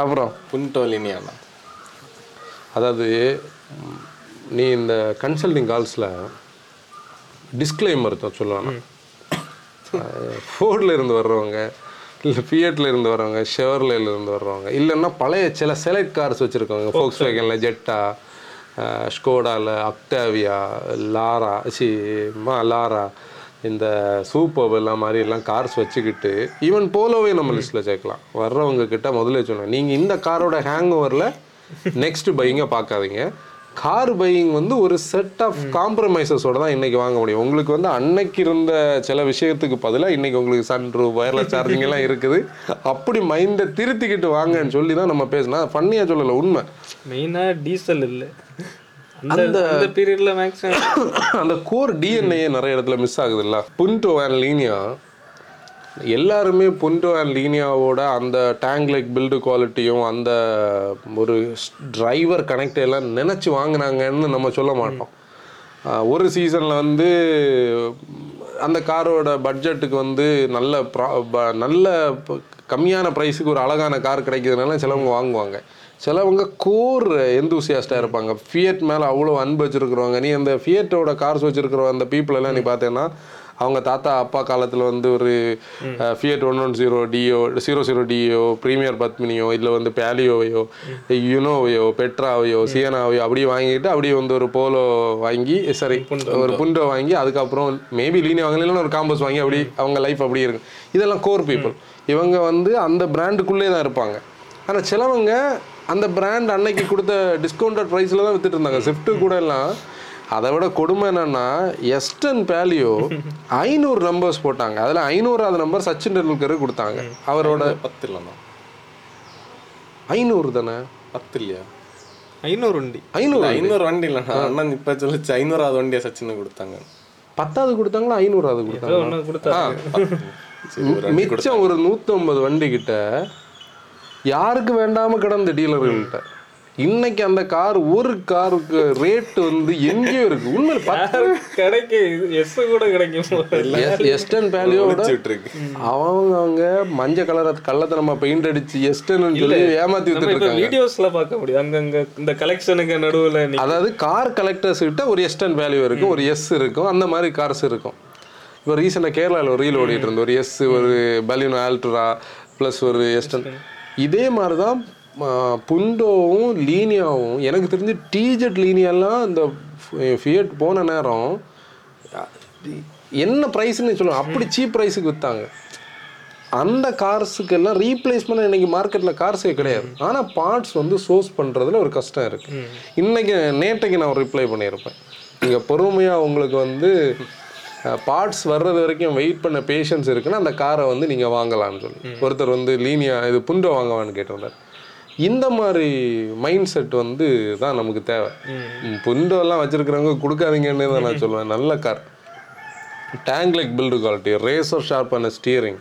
அப்புறம் புண்டோ லினியாண்ணா அதாவது நீ இந்த கன்சல்டிங் கால்ஸில் டிஸ்க்ளைமர் சொல்லுவாங்க. ஃபோர்டில் இருந்து வர்றவங்க இல்லை ஃபியட்டில் இருந்து வர்றவங்க ஷெவர்லேல இருந்து வர்றவங்க இல்லைன்னா பழைய சில செலக்ட் கார்ஸ் வச்சுருக்கவங்க ஃபோக்ஸ் வேகனில் ஜெட்டா ஸ்கோடாவில் அக்டாவியா லாரா சி மா லாரா இந்த சூப்பர் எல்லாம் மாதிரி எல்லாம் கார்ஸ் வச்சுக்கிட்டு ஈவன் போலோவே நம்ம லிஸ்ட்டில் சேர்க்கலாம். வர்றவங்க கிட்ட முதல்ல சொன்னேன். நீங்கள் இந்த காரோட ஹேங் ஓவரில் நெக்ஸ்ட் பையிங்க பார்க்காதீங்க. கார் பையிங் வந்து ஒரு செட் ஆஃப் காம்ப்ரமைசஸோட தான் இன்னைக்கு வாங்க முடியும். உங்களுக்கு வந்து அன்னைக்கு இருந்த சில விஷயத்துக்கு பதிலாக இன்னைக்கு உங்களுக்கு சன் ரூப் வயர்லெஸ் சார்ஜிங் எல்லாம் இருக்குது. அப்படி மைண்டை திருத்திக்கிட்டு வாங்கன்னு சொல்லி தான் நம்ம பேசினா ஃபன்னியாக சொல்லலை உண்மை. மெயினா டீசல் இல்ல. அந்த அந்த பீரியட்ல மேக்ஸிமம் அந்த கோர் [coughs] டிஎன்ஏ நிறைய இடத்துல மிஸ் ஆகுதுல்ல? புன்டோ அண்ட் லீனியா எல்லாருமே புன்டோ அண்ட் லீனியாவோட அந்த டேங்க் லைக் பில்டு குவாலிட்டியும் அந்த ஒரு டிரைவர் கனெக்ட் எல்லாம் நினச்சி வாங்கினாங்கன்னு நம்ம சொல்ல மாட்டோம். ஒரு சீசனில் வந்து அந்த காரோட பட்ஜெட்டுக்கு வந்து நல்ல ப்ரா நல்ல கம்மியான ப்ரைஸுக்கு ஒரு அழகான கார் கிடைக்கிறதுனால சிலவங்க வாங்குவாங்க. சிலவங்க கோர் எந்தூசியாஸ்டாக இருப்பாங்க. ஃபியட் மேலே அவ்வளோ அன்பு வச்சுருக்கிறவங்க. நீ அந்த ஃபியட்டோட கார்ஸ் வச்சுருக்கிற அந்த people எல்லாம் நீ பார்த்தேன்னா அவங்க தாத்தா அப்பா காலத்தில் வந்து ஒரு ஃபியட் ஒன் ஒன் ஜீரோ டிஓ ஜீரோ ஜீரோ டிஓ ப்ரீமியர் பத்மினியோ இல்லை வந்து பேலியோவையோ யுனோவையோ பெட்ராவையோ சியனாவையோ அப்படியே வாங்கிட்டு அப்படியே வந்து ஒரு போலோ வாங்கி சாரி ஒரு புண்டோ. வாங்கி அதுக்கப்புறம் மேபி லீனி வாங்கலாம் ஒரு காம்பஸ் வாங்கி அப்படி அவங்க லைஃப் அப்படியே இருக்கும். இதெல்லாம் கோர் பீப்புள் இவங்க வந்து அந்த பிராண்டுக்குள்ளே தான் இருப்பாங்க. ஆனால் சிலவங்க அந்த பிராண்ட் அன்னைக்கு கொடுத்த டிஸ்கவுண்டட் ப்ரைஸில் தான் வித்துட்டு இருந்தாங்க. ஸ்விஃப்ட்டு கூட எல்லாம் அதை விட கொடுமை என்னன்னா எஸ்டன் பேலியோ ஐநூறு நம்பர்ஸ் போட்டாங்க. அதில் ஐநூறாவது நம்பர் சச்சின் டெண்டுல்கருக்கு கொடுத்தாங்க. அவரோட பத்து இல்லைண்ணா ஐநூறு தானே? பத்து இல்லையா? ஐநூறு வண்டி. ஐநூறு ஐநூறு வண்டி இல்லைண்ணா அண்ணன் இப்போ சொல்லிச்சு ஐநூறாவது வண்டியை சச்சின்னு கொடுத்தாங்க. பத்தாவது கொடுத்தாங்களா ஐநூறாவது கொடுத்தாங்க மிச்சம் ஒரு நூற்றம்பது வண்டி கிட்ட யாருக்கு வேண்டாம கிடந்த டீலர்கள்ட்ட? இன்னைக்கு அந்த கார் ஒரு காருக்கு ரேட் வந்து எங்கேயோ இருக்கு. உண்மையில பத்து கிடைக்கு? எஸ் கூட கிடைக்கும் எஸ்டன் இருக்கு அவங்க அவங்க மஞ்சள் கலரை கள்ளத்தனமா பெயிண்ட் அடிச்சு எஸ்டன் சொல்லி ஏமாத்தி நம்ம வித்துட்டு இருக்காங்க வீடியோஸ்ல பார்க்க முடியும். அங்கங்க இந்த கலெக்ஷனுக்கு நடுவுல அதாவது கார் கலெக்டர்ஸ் கிட்ட ஒரு எஸ்டன் வேல்யூ இருக்கும் ஒரு எஸ் இருக்கும் அந்த மாதிரி கார்ஸ் இருக்கும். இப்போ ரீசெண்டாக கேரளாவில் ஒரு ரீல் ஓடிட்டு இருந்தது. ஒரு எஸ் ஒரு பலினோ ஆல்ட்ரா ப்ளஸ் ஒரு எஸ்டன் இதே மாதிரி தான் புண்டோவும் லீனியாவும் எனக்கு தெரிஞ்சு டீஜெட் லீனியாலாம் இந்த ஃபியட் போன நேரம் என்ன ப்ரைஸ்னு சொல்லுவாங்க அப்படி சீப் ப்ரைஸுக்கு விற்றாங்க அந்த கார்ஸுக்கு எல்லாம் ரீப்ளேஸ்மெண்ட் இன்னைக்கு மார்க்கெட்டில் கார்ஸே கிடையாது. ஆனால் பார்ட்ஸ் வந்து சோர்ஸ் பண்ணுறதுல ஒரு கஷ்டம் இருக்குது இன்னைக்கு நேற்றைக்கு நான் ரிப்ளை பண்ணியிருப்பேன். நீங்கள் பொறுமையாக உங்களுக்கு வந்து பார்ட்ஸ் வர்றது வரைக்கும் வெயிட் பண்ண பேஷன்ஸ் இருக்குன்னா அந்த காரை வந்து நீங்கள் வாங்கலாம்னு சொல்லி. ஒருத்தர் வந்து லீனியா இது புண்டோ வாங்கவான்னு கேட்டிருந்தார். இந்த மாதிரி மைண்ட் செட் வந்து தான் நமக்கு தேவை. புண்டோலாம் வச்சிருக்கிறவங்க கொடுக்காதீங்கன்னு தான் நான் சொல்லுவேன். நல்ல car tank like build quality razor ஷார்ப்பான steering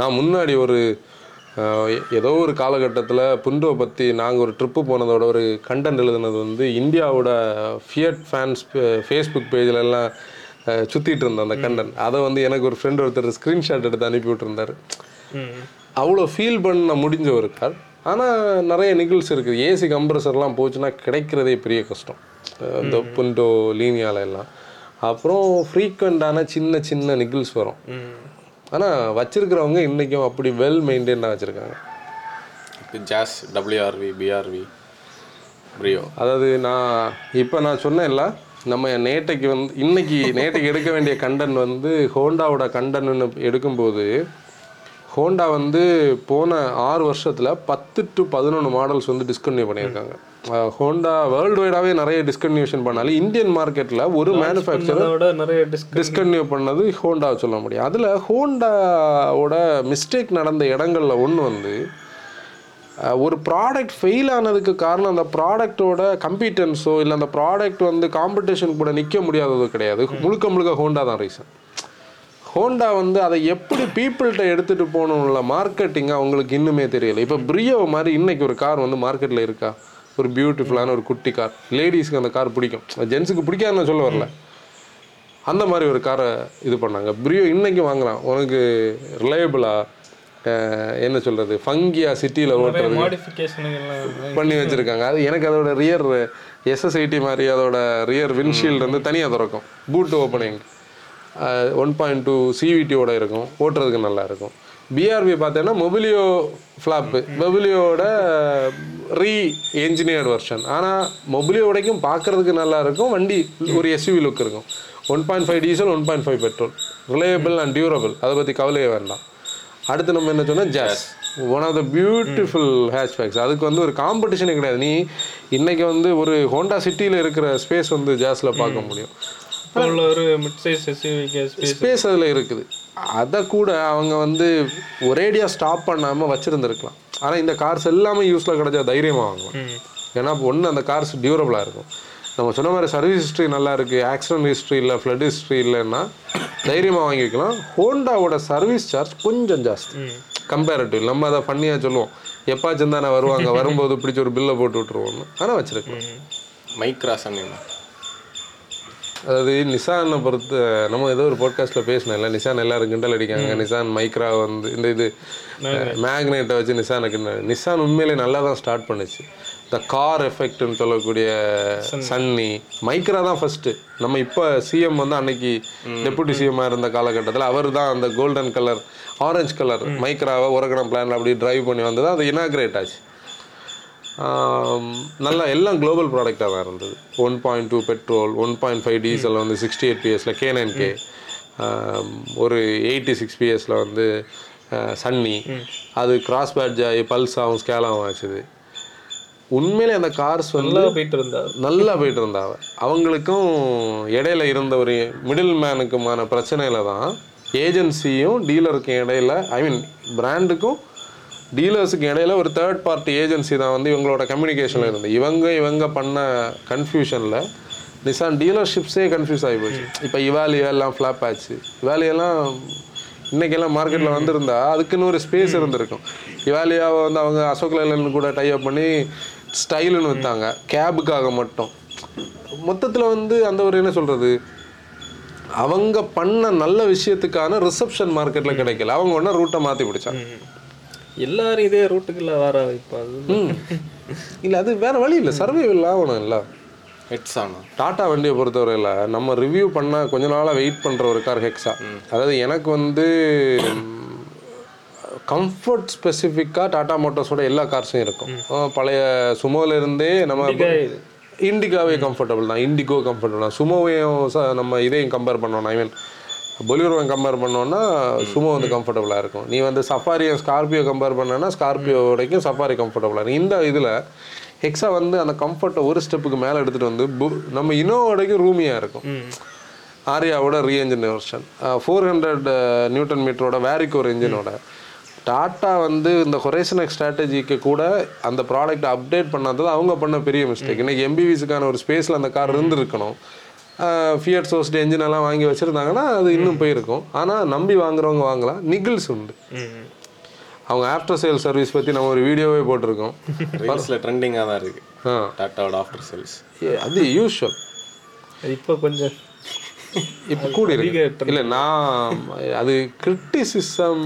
நான் முன்னாடி ஒரு ஏதோ ஒரு காலகட்டத்தில் புண்டோ பற்றி நாங்கள் ஒரு ட்ரிப்பு போனதோட ஒரு கண்டென்ட் எழுதுனது வந்து இந்தியாவோட ஃபியட் ஃபேன்ஸ் ஃபேஸ்புக் பேஜில் சுத்திட்டு இருந்தேன் அந்த கண்டென்ட் அதை வந்து எனக்கு ஒரு ஃப்ரெண்ட் ஒருத்தர் ஸ்க்ரீன்ஷாட் எடுத்து அனுப்பி விட்டுருந்தாரு அவ்வளோ ஃபீல் பண்ண முடிஞ்ச ஒரு கார் ஆனால் நிறைய நிகழ்ச்சி இருக்குது. ஏசி கம்ப்ரஸர்லாம் போச்சுன்னா கிடைக்கிறதே பெரிய கஷ்டம். இந்த புண்டோ லீனியால எல்லாம். அப்புறம் ஃப்ரீக்வெண்ட்டான சின்ன சின்ன நிகழ்ஸ் வரும். ஆனால் வச்சிருக்கிறவங்க இன்றைக்கும் அப்படி வெல் மெயின்டைனாக வச்சுருக்காங்க. ஜாஸ் டபிள்யூஆர்வி பிஆர்வி பிரியோ அதாவது நான் இப்போ நான் சொன்னேன்ல நம்ம நேட்டைக்கு வந்து இன்னைக்கு நேட்டைக்கு எடுக்க வேண்டிய கண்டன் வந்து ஹோண்டாவோட கண்டன்னு எடுக்கும்போது ஹோண்டா வந்து போன ஆறு வருஷத்தில் பத்து டு பதினொன்று மாடல்ஸ் வந்து டிஸ்கன்டினியூ பண்ணியிருக்காங்க. ஹோண்டா வேர்ல்டு வைடாகவே நிறைய டிஸ்கன்டினியூஷன் பண்ணாலும் இந்தியன் மார்க்கெட்டில் ஒரு மேனுஃபேக்சர் அதோட நிறைய டிஸ்க் டிஸ்கன்டினியூ பண்ணது ஹோண்டா சொல்ல முடியும். அதில் ஹோண்டாவோட மிஸ்டேக் நடந்த இடங்கள்ல ஒன்று வந்து ஒரு ப்ராடக்ட் ஃபெயில் ஆனதுக்கு காரணம் அந்த ப்ராடக்ட்டோட கம்பீட்டன்ஸோ இல்லை அந்த ப்ராடக்ட் வந்து காம்படிஷன் கூட நிற்க முடியாதது கிடையாது. முழுக்க முழுக்க ஹோண்டா தான் ரீசன் ஹோண்டா வந்து அதை எப்படி பீப்புள்கிட்ட எடுத்துகிட்டு போகணும்ல மார்க்கெட்டிங் அவங்களுக்கு இன்னுமே தெரியல. இப்போ பிரியோ மாதிரி இன்னைக்கு ஒரு கார் வந்து மார்க்கெட்டில் இருக்கா? ஒரு பியூட்டிஃபுல்லான ஒரு குட்டி கார் லேடிஸ்க்கு அந்த கார் பிடிக்கும். ஜென்ஸுக்கு பிடிக்காதுன்னு சொல்ல வரல. அந்த மாதிரி ஒரு காரை இது பண்ணாங்க. பிரியோ இன்னைக்கு வாங்கலாம். உனக்கு ரிலையபிளா என்ன சொல்றது ஃபங்கியா சிட்டியில் ஓட்டுறது பண்ணி வச்சிருக்காங்க. அது எனக்கு அதோட ரியர் எஸ்எஸ்ஐடி மாதிரி அதோட ரியர் விண்ட்ஷீல்டு வந்து தனியாக திறக்கும். Boot opening one point two சிவிடியோட இருக்கும். ஓட்டுறதுக்கு நல்லா இருக்கும். பிஆர்பி பார்த்தீங்கன்னா மொபிலியோ ஃப்ளாப்பு மொபிலியோட ரீ என்ஜினியர்டு வெர்ஷன் ஆனால் மொபிலியோடைக்கும் பார்க்கறதுக்கு நல்லா இருக்கும். வண்டி ஒரு எஸ்யூவி லுக் இருக்கும். One point five diesel one point five petrol reliable and durable அதை பற்றி கவலையே வேண்டாம். அடுத்து நம்ம என்ன சொன்னால் Jazz one of the beautiful hatchbacks அதுக்கு வந்து ஒரு காம்படிஷனே கிடையாது. நீ இன்னைக்கு வந்து ஒரு ஹோண்டா சிட்டியில் இருக்கிற ஸ்பேஸ் வந்து ஜாஸில் பார்க்க முடியும். ஒரு மிட் சைஸ் ஸ்பேஸ் அதில் இருக்குது. அதை கூட அவங்க வந்து ஒரேடியாக ஸ்டாப் பண்ணாமல் வச்சுருந்துருக்கலாம். ஆனால் இந்த கார்ஸ் எல்லாமே யூஸில் கிடைச்சா தைரியமாக வாங்கலாம். ஏன்னா ஒன்று அந்த கார்ஸ் டியூரபிளாக இருக்கும். நம்ம சொன்ன மாதிரி சர்வீஸ் ஹிஸ்ட்ரி நல்லா இருக்குது ஆக்சிடென்ட் ஹிஸ்ட்ரி இல்லை ஃப்ளட் ஹிஸ்ட்ரி இல்லைன்னா தைரியமாக வாங்கிக்கலாம் ஹோண்டாவோட சர்வீஸ் சார்ஜ் கொஞ்சம் ஜாஸ்தி. கம்பேரிட்டிவ் நம்ம அதை ஃபன்னியாக சொல்லுவோம். எப்பாச்சும் தானே வருவாங்க? [laughs] வரும்போது பிடிச்ச ஒரு பில்லை போட்டு விட்ருவோம்னு ஆனால் வச்சிருக்கலாம். மைக்ரா சொன்னீங்க அதாவது நிசானை பொறுத்து நம்ம ஏதோ ஒரு பாட்காஸ்ட்டில் பேசினேன்ல நிசான் எல்லாரும் கிண்டல் அடிக்காங்க. நிசான் மைக்ரா வந்து இந்த இது மேக்னெட்டை வச்சு நிசானை கிண்டல். நிசான் உண்மையிலே நல்லா தான் ஸ்டார்ட் பண்ணுச்சு. இந்த கார் எஃபெக்ட்னு சொல்லக்கூடிய சன்னி. மைக்ரா தான் ஃபஸ்ட்டு நம்ம இப்போ சிஎம் வந்து அன்னைக்கு டெபுட்டி சிஎம்மாக இருந்த காலகட்டத்தில் அவர் தான் அந்த கோல்டன் கலர் ஆரஞ்சு கலர் மைக்ராவை உரகணம் பிளான் அப்படி டிரைவ் பண்ணி வந்தது. அது இனாக்ரேட் ஆச்சு. நல்லா எல்லாம் குளோபல் ப்ராடக்டாக தான் இருந்தது. One point two petrol one point five diesel வந்து சிக்ஸ்டி எயிட் பிஎஸில் கே நைன் கே ஒரு எயிட்டி சிக்ஸ் பிஎஸில் வந்து சன்னி. அது கிராஸ் பேட்ஜ் ஆகி பல்ஸ் ஆகும் ஸ்கேல் ஆகும் ஆச்சுது. உண்மையிலே அந்த கார்ஸ் நல்லா போயிட்டு இருந்தா நல்லா போயிட்டு இருந்தாவ அவங்களுக்கும் இடையில இருந்த ஒரு மிடில் மேனுக்குமான பிரச்சனையில தான் ஏஜென்சியும் டீலருக்கும் இடையில ஐ மீன் பிராண்டுக்கும் டீலர்ஸுக்கு இடையில ஒரு தேர்ட் பார்ட்டி ஏஜென்சி தான் வந்து இவங்களோட கம்யூனிகேஷனில் இருந்து இவங்க இவங்க பண்ண கன்ஃபியூஷனில் நிசான் டீலர்ஷிப்ஸே கன்ஃபியூஸ் ஆகி போச்சு. இப்போ இவாலியா எல்லாம் ஃப்ளாப் ஆச்சு. இவாலியெல்லாம் இன்னைக்கெல்லாம் மார்க்கெட்டில் வந்திருந்தா அதுக்குன்னு ஒரு ஸ்பேஸ் இருந்திருக்கும். இவாலியாவை வந்து அவங்க அசோக் லைலன் கூட டைப் பண்ணி ஸ்டைலுன்னு விற்றாங்க கேபுக்காக மட்டும். மொத்தத்தில் வந்து அந்த ஒரு என்ன சொல்கிறது அவங்க பண்ண நல்ல விஷயத்துக்கான ரிசப்ஷன் மார்க்கெட்டில் கிடைக்கல. அவங்க ஒன்றா ரூட்டை மாற்றி பிடிச்சாங்க. எல்லாரும் இதே ரூட்டுக்குள்ள வர அது இல்லை அது வேற வழி இல்லை. சர்வைவல் ஆகணும் இல்லை. ஹெட்ஸ் ஆனா டாடா வண்டியை பொறுத்தவரையில் நம்ம ரிவ்யூ பண்ண கொஞ்ச நாளாக வெயிட் பண்ணுற ஒரு கார் ஹெக்ஸா அதாவது எனக்கு வந்து கம்ஃபர்ட் ஸ்பெசிஃபிக்காக டாடா மோட்டார்ஸோட எல்லா கார்ஸும் இருக்கும். பழைய சுமோல இருந்தே நம்ம இண்டிகாவே கம்ஃபர்டபுள் தான். இண்டிகோ கம்ஃபர்டபுள் தான். சுமோவையும் நம்ம இதையும் கம்பேர் பண்ணோம் ஐ மீன் பொலிரோவை கம்பேர் பண்ணோம்னா சுமோ வந்து கம்ஃபர்டபுளாக இருக்கும். நீ வந்து சஃபாரியும் ஸ்கார்பியோ கம்பேர் பண்ணனா ஸ்கார்பியோ வரைக்கும் சஃபாரி கம்ஃபர்டபுளாக இருக்கும். இந்த இதில் ஹெக்ஸா வந்து அந்த கம்ஃபர்ட்டை ஒரு ஸ்டெப்புக்கு மேலே எடுத்துகிட்டு வந்து நம்ம இன்னோவா வரைக்கும் ரூமியாக இருக்கும் ஆரியாவோட reengine version four hundred newton மீட்டரோட Varicor இன்ஜினோட டாட்டா வந்து இந்த ஹொரேசனக் ஸ்ட்ராட்டஜிக்கு கூட அந்த ப்ராடக்ட் அப்டேட் பண்ணாதது அவங்க பண்ண பெரிய மிஸ்டேக் இன்னைக்கு எம்பிவிஸுக்கான ஒரு ஸ்பேஸில் அந்த கார் இருந்திருக்கணும். ஃபியட் சோர்ஸ்டு என்ஜின் எல்லாம் வாங்கி வச்சுருந்தாங்கன்னா அது இன்னும் போயிருக்கும். ஆனால் நம்பி வாங்குறவங்க வாங்கலாம். நிகில்ஸ் உண்டு. அவங்க ஆஃப்டர் சேல் சர்வீஸ் பற்றி நம்ம ஒரு வீடியோவே போட்டிருக்கோம். ரீல்ஸில் ட்ரெண்டிங்காக தான் இருக்கு. ஆ. டாட்டாவோட ஆஃப்டர் சேல்ஸ் ஏ, அது யூஷுவல் இப்போ கொஞ்சம் இப்போ கூடி இருக்கு இல்லை நான் அது கிரிட்டிசிசம்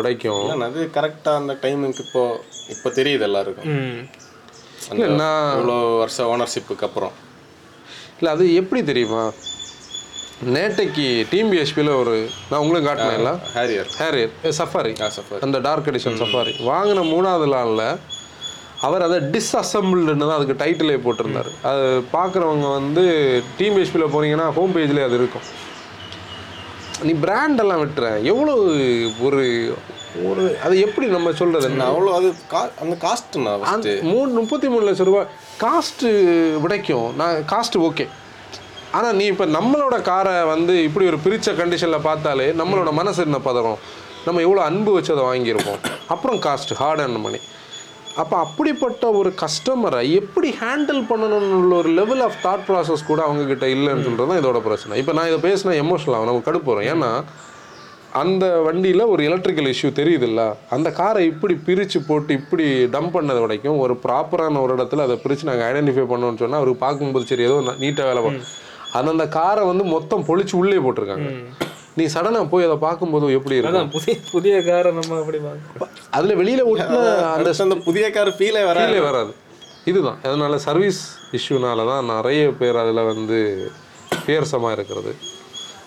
உடைக்கும். இல்லை அது கரெக்டாக அந்த டைமுக்கு இப்போ இப்போ தெரியுது எல்லாருக்கும். நான் இவ்வளோ வருஷம் ஓனர்ஷிப்புக்கு அப்புறம். இல்லை அது எப்படி தெரியுமா? நேட்டைக்கு டீம் பிஎஸ்பியில் ஒரு நான் உங்களுக்கு காட்டினேன்ல. ஹேரியர் ஹேரியர் சஃபாரி சஃபாரி அந்த டார்க் எடிஷன் சஃபாரி வாங்கின மூணாவது நாளில் அவர் அதை டிஸ்அசம்பிள்டுன்னு தான் அதுக்கு டைட்டிலே போட்டிருந்தாரு. அது பார்க்குறவங்க வந்து டீம் பிஎஸ்பியில் போனீங்கன்னா ஹோம் பேஜ்லேயே அது இருக்கும். நீ எல்லாம் விட்டுற. எவ்வளோ ஒரு ஒரு அது எப்படி நம்ம சொல்கிறது நான் அவ்வளோ அது கா அந்த காஸ்ட்டுண்ணா மூணு முப்பத்தி மூணு லட்சம் ரூபாய் காஸ்ட்டு விடைக்கும். நான் காஸ்ட்டு ஓகே ஆனால் நீ இப்போ நம்மளோட காரை வந்து இப்படி ஒரு பிரித்த கண்டிஷனில் பார்த்தாலே நம்மளோட மனசு என்ன பதறும்? நம்ம எவ்வளோ அன்பு வச்சு அதை வாங்கியிருப்போம் அப்புறம் காஸ்ட் ஹார்ட் அண்ட் மணி அப்போ அப்படிப்பட்ட ஒரு கஸ்டமரை எப்படி ஹேண்டில் பண்ணணும்னு உள்ள ஒரு லெவல் ஆஃப் தாட் ப்ராசஸ் கூட அவங்க கிட்ட இல்லைன்னு சொல்கிறது தான் இதோட பிரச்சனை. இப்போ நான் இதை பேசினா எமோஷனல் ஆகும். நமக்கு கடுப்பு வரும். ஏன்னா அந்த வண்டியில் ஒரு எலக்ட்ரிக்கல் இஷ்யூ தெரியுதுல்ல? அந்த காரை இப்படி பிரித்து போட்டு இப்படி டம்ப் பண்ணது வரைக்கும் ஒரு ப்ராப்பரான ஒரு இடத்துல அதை பிரித்து நாங்கள் ஐடென்டிஃபை பண்ணோம்னு சொன்னால் அவருக்கு பார்க்கும்போது சரி ஏதோ நீட்டாக வேலை பண்ணும் அது அந்த காரை வந்து மொத்தம் பொழிச்சு உள்ளே போட்டிருக்காங்க. நீ சடனாக போய் அதை பார்க்கும்போது எப்படி இருக்கும்? புதிய புதிய காரை நம்ம அப்படி அதில் வெளியில் ஒட்டின அந்த அந்த புதிய கார் ஃபீலே வர ஃபீலே வராது. இதுதான். அதனால சர்வீஸ் இஷ்யூனால தான் நிறைய பேர் அதில் வந்து பேர்சமாக இருக்கிறது.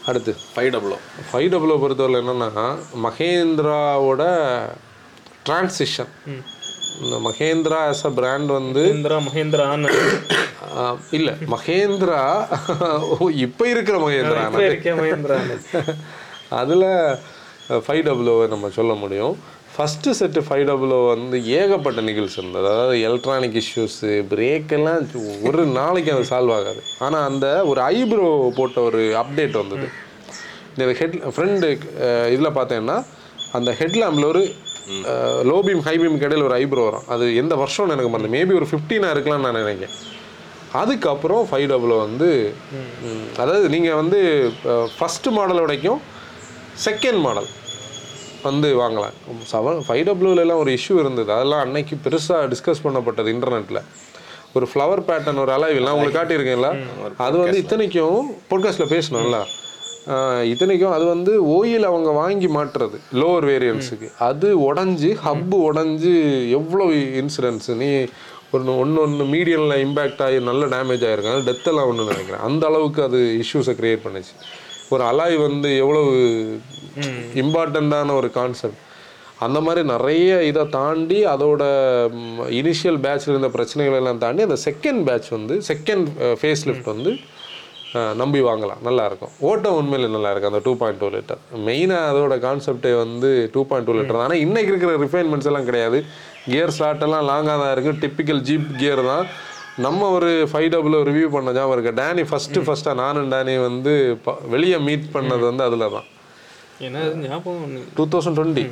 அடுத்து ஃபைவ் டபுளோ ஃபைவ் டபுளை பொறுத்தவரை என்னென்னா மகேந்திராவோட டிரான்சிஷன் இந்த மகேந்திரா ஆஸ் அ பிராண்ட் வந்து ஆனந்த் ஆஹ், இல்ல மகேந்திரா இப்போ இருக்கிற மகேந்திரா ஆனந்த் அதில் ஃபைவ் டபுளோவை நம்ம சொல்ல முடியும். ஃபஸ்ட்டு செட்டு ஃபைவ் டபுளோ வந்து ஏகப்பட்ட நிகழ்ச்சி இருந்தது. அதாவது எலக்ட்ரானிக் இஷ்யூஸு பிரேக்கெல்லாம் ஒரு நாளைக்கு அது சால்வ் ஆகாது. ஆனால் அந்த ஒரு ஐப்ரோ போட்ட ஒரு அப்டேட் வந்தது. இந்த ஹெட் ஃப்ரெண்டு இதில் பார்த்தேன்னா அந்த ஹெட்லாம்பில் ஒரு லோ பீம் ஹை பீம் இடையில ஒரு ஐப்ரோ வரும். அது எந்த வருஷம்னு எனக்கு மறந்து. மேபி ஒரு ஃபிஃப்டீனாக இருக்கலாம்னு நான் நினைக்கிறேன். அதுக்கப்புறம் ஃபைவ் டபுள் வந்து அதாவது நீங்கள் வந்து ஃபஸ்ட்டு மாடல் வரைக்கும் செகண்ட் மாடல் வந்து வாங்கலாம். செவன் ஃபைவ் டபுள்யூலலாம் ஒரு இஷ்யூ இருந்தது. அதெல்லாம் அன்னைக்கு பெருசாக டிஸ்கஸ் பண்ணப்பட்டது இன்டர்நெட்டில் ஒரு ஃப்ளவர் பேட்டர்ன் ஒரு அலைவில் உங்களுக்கு காட்டியிருக்கேன்ல? அது வந்து இத்தனைக்கும் பாட்காஸ்ட்டில் பேசணும்ல? இத்தனைக்கும் அது வந்து ஓயில் அவங்க வாங்கி மாட்டுறது லோவர் வேரியன்ஸுக்கு அது உடஞ்சி ஹப்பு உடஞ்சி எவ்வளோ இன்சிடென்ட்ஸ் நீ ஒன்று ஒன்று ஒன்று மீடியனில் இம்பேக்ட் ஆகி நல்ல டேமேஜ் ஆகிருக்கு அது டெத்தெல்லாம் ஒன்று நினைக்கிறேன். அந்த அளவுக்கு அது இஷ்யூஸை க்ரியேட் பண்ணுச்சு. ஒரு அலாய் வந்து எவ்வளவு இம்பார்ட்டண்ட்டான ஒரு கான்செப்ட் அந்த மாதிரி நிறைய இதை தாண்டி அதோட இனிஷியல் பேட்ச்ல இருந்த பிரச்சனைகள் எல்லாம் தாண்டி அந்த செகண்ட் பேட்ச் வந்து செகண்ட் ஃபேஸ் லிஃப்ட் வந்து நம்பி வாங்கலாம். நல்லாயிருக்கும். ஓட்டம் உண்மையில் நல்லாயிருக்கும் அந்த டூ பாயிண்ட் டூ லிட்டர் மெயினாக அதோட கான்செப்டே வந்து டூ பாயிண்ட் டூ லிட்டர் ஆனால் இன்றைக்கி இருக்கிற ரிஃபைன்மெண்ட்ஸ் எல்லாம் கிடையாது. கியர் ஸ்லாட் எல்லாம் லாங்காக தான் இருக்குது டிப்பிக்கல் ஜீப் கியர் தான். நம்ம ஒரு ஃபைவ் டபுள் ரிவ்யூ பண்ண ஞாபகம் இருக்கு. டேனி ஃபஸ்ட்டு ஃபஸ்ட்டாக நானும் டேனி வந்து ப- வெளியே மீட் பண்ணது வந்து அதில் தான் ஏன்னா அது ஞாபகம் டூ தௌசண்ட் டுவெண்ட்டி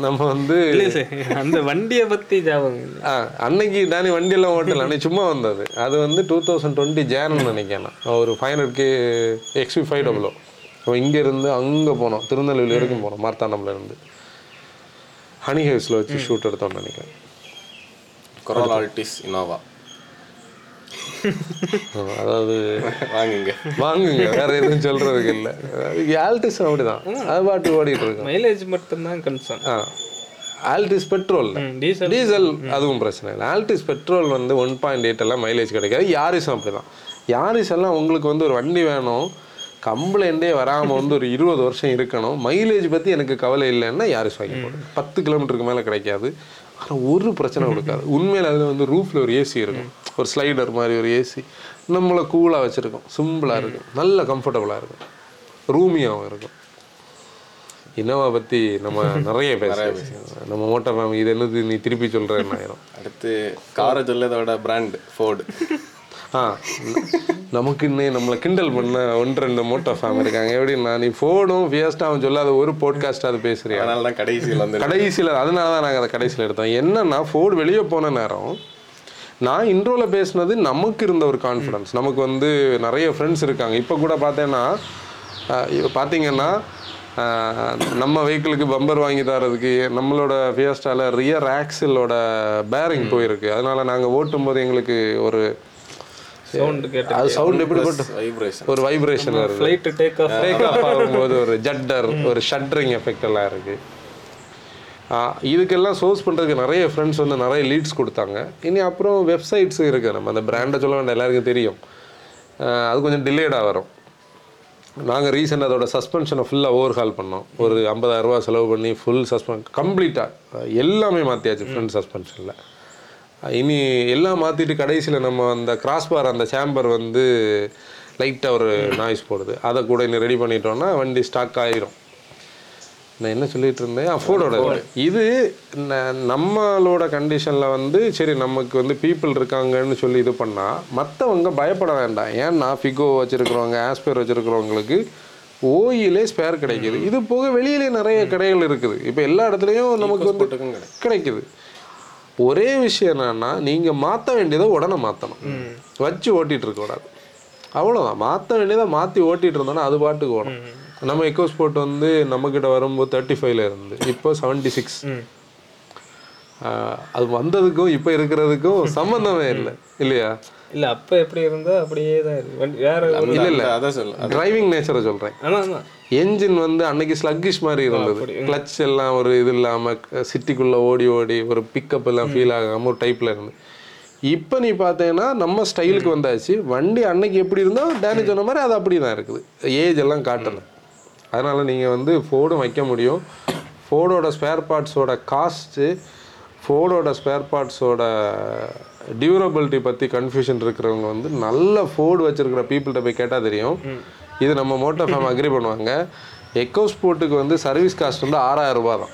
நம்ம வந்து இல்ல சார் அந்த வண்டியை பத்தி ஞாபகம். ஆ, அன்னைக்கு டேனி வண்டியெல்லாம் ஓட்டல. அன்னைக்கு சும்மா வந்தது. அது வந்து டூ தௌசண்ட் டுவெண்ட்டி ஜேன்னு நினைக்கிறேன் நான். ஒரு five hundred K XP five double O நம்ம இங்கேருந்து அங்கே போனோம் திருநெல்வேலி வரைக்கும் போனோம் மார்த்தாண்டம்ல இருந்து. ஹனி ஹேவ்ஸில் வச்சு ஷூட் எடுத்தோம்னு நினைக்கிறேன். கொரோனா ஆல்டிஸ் இனோவா அதாவது வாங்குங்க. வாங்குங்க வேற எதுவும் சொல்றதுக்கு இல்லை. ஆல்டிஸ் அப்படிதான். அது பாட்டு ஓடிட்டு இருக்கும் மைலேஜ் மட்டும்தான் concern Altis petrol diesel diesel அதுவும் பிரச்சனை இல்லை. ஆல்டிஸ் பெட்ரோல் வந்து ஒன் பாயிண்ட் எயிட் எல்லாம் மைலேஜ் கிடைக்காது. யாரிஸும் அப்படிதான். யாரிஸ் எல்லாம் உங்களுக்கு வந்து ஒரு வண்டி வேணும். கம்ப்ளைண்டே வராமல் வந்து ஒரு இருபது வருஷம் இருக்கணும். மைலேஜ் பற்றி எனக்கு கவலை இல்லைன்னா யாரிஸ் வாங்கி போடுங்க பத்து கிலோமீட்டருக்கு மேலே கிடைக்காது. ஆனால் ஒரு பிரச்சனை கொடுக்காது. உண்மையில் அதில் வந்து ரூஃபில் ஒரு ஏசி இருக்கும். ஒரு ஸ்லைடர் மாதிரி ஒரு ஏசி நம்மளை கூலாக வச்சுருக்கோம். சிம்பிளாக இருக்கும். நல்ல கம்ஃபர்டபுளாக இருக்கும். ரூமியாகவும் இருக்கும். இனோவா பற்றி நம்ம [laughs] நிறைய பேச நம்ம மோட்டார் ஃபேமிலி இது என்னது நீ திருப்பி சொல்கிறேன்னு ஆயிரும். அடுத்து காரை சொல்லதோட பிராண்ட் ஃபோர்டு ஆ நமக்கு இன்னும் நம்மளை கிண்டல் பண்ண ஒன்று ரெண்டு மோட்டோ ஃபேம் இருக்காங்க. எப்படின்னா நீ ஃபோனும் ஃபியஸ்டாவும் சொல்லாத ஒரு போட்காஸ்ட் அது பேசுறியா? அதனால தான் கடைசியில் வந்து கடைசியில் அதனால தான் நாங்கள் அதை கடைசியில் எடுத்தோம். என்னன்னா ஃபோர்டு வெளியே போன நேரம் நான் இன்ட்ரோவில் பேசுனது நமக்கு இருந்த ஒரு கான்ஃபிடன்ஸ் நமக்கு வந்து நிறைய ஃப்ரெண்ட்ஸ் இருக்காங்க. இப்போ கூட பார்த்தேன்னா இப்ப பார்த்தீங்கன்னா நம்ம வெஹிக்கிளுக்கு பம்பர் வாங்கி தரதுக்கு நம்மளோட ஃபியஸ்டால ரியர் ஆக்சிலோட பேரிங் போயிருக்கு. அதனால நாங்கள் ஓட்டும் போது எங்களுக்கு ஒரு சவுண்ட் கேட்டு அது சவுண்ட் எப்படி போட்டு வைப்ரேஷன் ஒரு வைப்ரேஷன் வருது. Flight take off take off ஆகும்போது ஒரு ஜட்டர் ஒரு ஷட்டரிங் எஃபெக்ட் எல்லாம் இருக்கு. ஆ, இதுக்கெல்லாம் சோர்ஸ் பண்ணுறதுக்கு நிறைய ஃப்ரெண்ட்ஸ் வந்து நிறைய லீட்ஸ் கொடுத்தாங்க. இனி அப்புறம் வெப்சைட்ஸ் இருக்குது நம்ம அந்த பிராண்டை சொல்ல வேண்டாம் எல்லாருக்கும் தெரியும். அது கொஞ்சம் டிலேடாக வரும். நாங்கள் ரீசெண்ட் அதோட சஸ்பென்ஷனை ஃபுல்லாக ஓவர் ஹால் பண்ணோம். ஒரு 50000 ரூபாய் செலவு பண்ணி ஃபுல் சஸ்பென் கம்ப்ளீட்டாக எல்லாமே மாற்றியாச்சு ஃப்ரண்ட் சஸ்பென்ஷனில் இனி எல்லாம் மாற்றிட்டு கடைசியில் நம்ம அந்த கிராஸ் பார் அந்த சேம்பர் வந்து லைட்டாக ஒரு நாய்ஸ் போடுது. அதை கூட இன்னும் ரெடி பண்ணிட்டோம்னா வண்டி ஸ்டாக் ஆயிரும். நான் என்ன சொல்லிட்டு இருந்தேன்? அஃபோர்டோட இது. நம்மளோட கண்டிஷனில் வந்து சரி நமக்கு வந்து பீப்புள் இருக்காங்கன்னு சொல்லி இது பண்ணால் மற்றவங்க பயப்பட வேண்டாம். ஏன்னா ஃபிகோ வச்சுருக்கிறவங்க ஆஸ்பேர் வச்சுருக்கிறவங்களுக்கு ஓயிலே ஸ்பேர் கிடைக்குது. இது போக வெளியிலே நிறைய கடைகள் இருக்குது. இப்போ எல்லா இடத்துலையும் நமக்கு வந்து கிடைக்குது. ஒரே விஷயம் என்னன்னா நீங்கள் மாற்ற வேண்டியதை உடனே மாற்றணும் வச்சு ஓட்டிகிட்டு இருக்கக்கூடாது அவ்வளோதான் மாற்ற வேண்டியதை மாற்றி ஓட்டிகிட்டு இருந்தோன்னா அது பாட்டுக்கு ஓடும். நம்ம எக்கோ ஸ்போர்ட் வந்து நம்மக்கிட்ட வரும்போது தேர்ட்டி ஃபைவ்ல இருந்து இப்போ செவன்ட்டி சிக்ஸ் அது வந்ததுக்கும் இப்போ இருக்கிறதுக்கும் சம்மந்தமே இல்லை. இல்லையா? இல்ல அப்ப எப்படி இருந்தா அப்படியே தான் இருக்கு. வண்டி வேற இல்ல இல்ல அதான் சொல்லு டிரைவிங் நேச்சரை சொல்கிறேன் ஆனா ஆமா என்ஜின் வந்து அன்னைக்கு ஸ்லக்கிஷ் மாதிரி இருந்தது. கிளச் எல்லாம் ஒரு இது இல்லாமல் சிட்டிக்குள்ளே ஓடி ஓடி ஒரு பிக்கப் எல்லாம் ஃபீல் ஆகாமல் ஒரு டைப்பில் இருந்து. இப்போ நீ பார்த்தீங்கன்னா நம்ம ஸ்டைலுக்கு வந்தாச்சு. வண்டி அன்னைக்கு எப்படி இருந்தோ டேனி சொன்ன மாதிரி அது அப்படி தான் இருக்குது. ஏஜ் எல்லாம் காட்டலை. அதனால் நீங்கள் வந்து ஃபோர்டும் வைக்க முடியும். ஃபோர்டோட ஸ்பேர் பார்ட்ஸோட காஸ்ட்டு ஃபோர்டோட ஸ்பேர் பார்ட்ஸோட டியூரபிலிட்டி பற்றி கன்ஃபியூஷன் இருக்கிறவங்க வந்து நல்ல ஃபோர்டு வச்சிருக்கிற பீப்புள்கிட்ட போய் கேட்டால் தெரியும். இது நம்ம மோட்டோ ஃபேம் அக்ரி பண்ணுவாங்க. எக்கோ ஸ்போர்ட்டுக்கு வந்து சர்வீஸ் காஸ்ட் வந்து ஆறாயிரம் ரூபாய் தான்.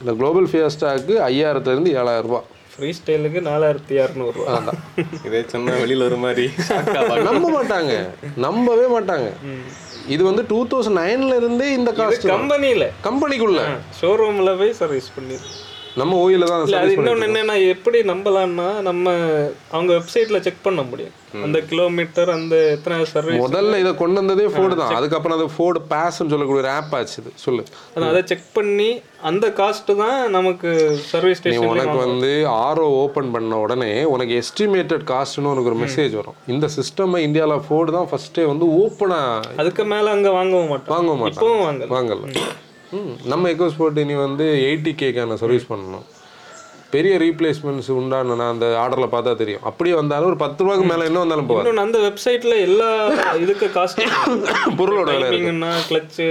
இந்த குளோபல் ஃபியஸ்டாக்கு ஐயாயிரத்துலேருந்து ஏழாயிரம் ரூபாய். ஃப்ரீ ஸ்டைலுக்கு நாலாயிரத்தி இரநூறுவா அதான். இதே சொன்னா வெளியில ஒரு மாதிரி நம்ப மாட்டாங்க. நம்பவே மாட்டாங்க. இது வந்து டூ தௌசண்ட் நைன்ல இருந்தே இந்த காஸ்ட் கம்பெனியில கம்பெனிக்குள்ள ஷோரூம்ல போய் சர்வீஸ் பண்ணி. நம்ம ஓயில தான் இன்னொன்னு என்னன்னா எப்படி நம்பலாம்னா நம்ம அவங்க வெப்சைட்ல செக் பண்ண முடியும். அந்த கிலோமீட்டர் அந்த எத்தனை சர்வீஸ் முதல்ல இதை கொண்டு வந்ததே ஃபோர்டு தான். அதுக்கப்புறம் அது ஃபோர்டு பேஸ்ன்னு சொல்லக்கூடிய ஒரு ஆப் ஆச்சு இது. சொல்லு. அதை செக் பண்ணி அந்த காஸ்ட் தான் நமக்கு சர்வீஸ் ஸ்டேஷன் உனக்கு வந்து ஆர்ஓ ஓப்பன் பண்ண உடனே உனக்கு எஸ்டிமேட்டட் காஸ்ட்னு உனக்கு ஒரு மெசேஜ் வரும். இந்த சிஸ்டம் இந்தியாவில் ஃபோர்டு தான் ஃபர்ஸ்டே வந்து ஓப்பனாக அதுக்கு மேல அங்க வாங்கவும் மாட்டோம். வாங்க இப்பவும் வாங்கல. வாங்கல. நம்ம எக்கோ ஸ்போர்ட் இனி வந்து எயிட்டி கேக்கான சர்வீஸ் பண்ணணும். பெரிய ரீப்ளேஸ்மெண்ட்ஸ் உண்டான நான் அந்த ஆர்டரில் பார்த்தா தெரியும். அப்படியே வந்தாலும் ஒரு பத்து ரூபாய்க்கு மேலே என்ன வந்தாலும் இன்னொன்னு அந்த வெப்சைட்ல எல்லா இதுக்கு காஸ்டிங் [coughs] பொருளோட விலை டைமிங்னா கிளச்சு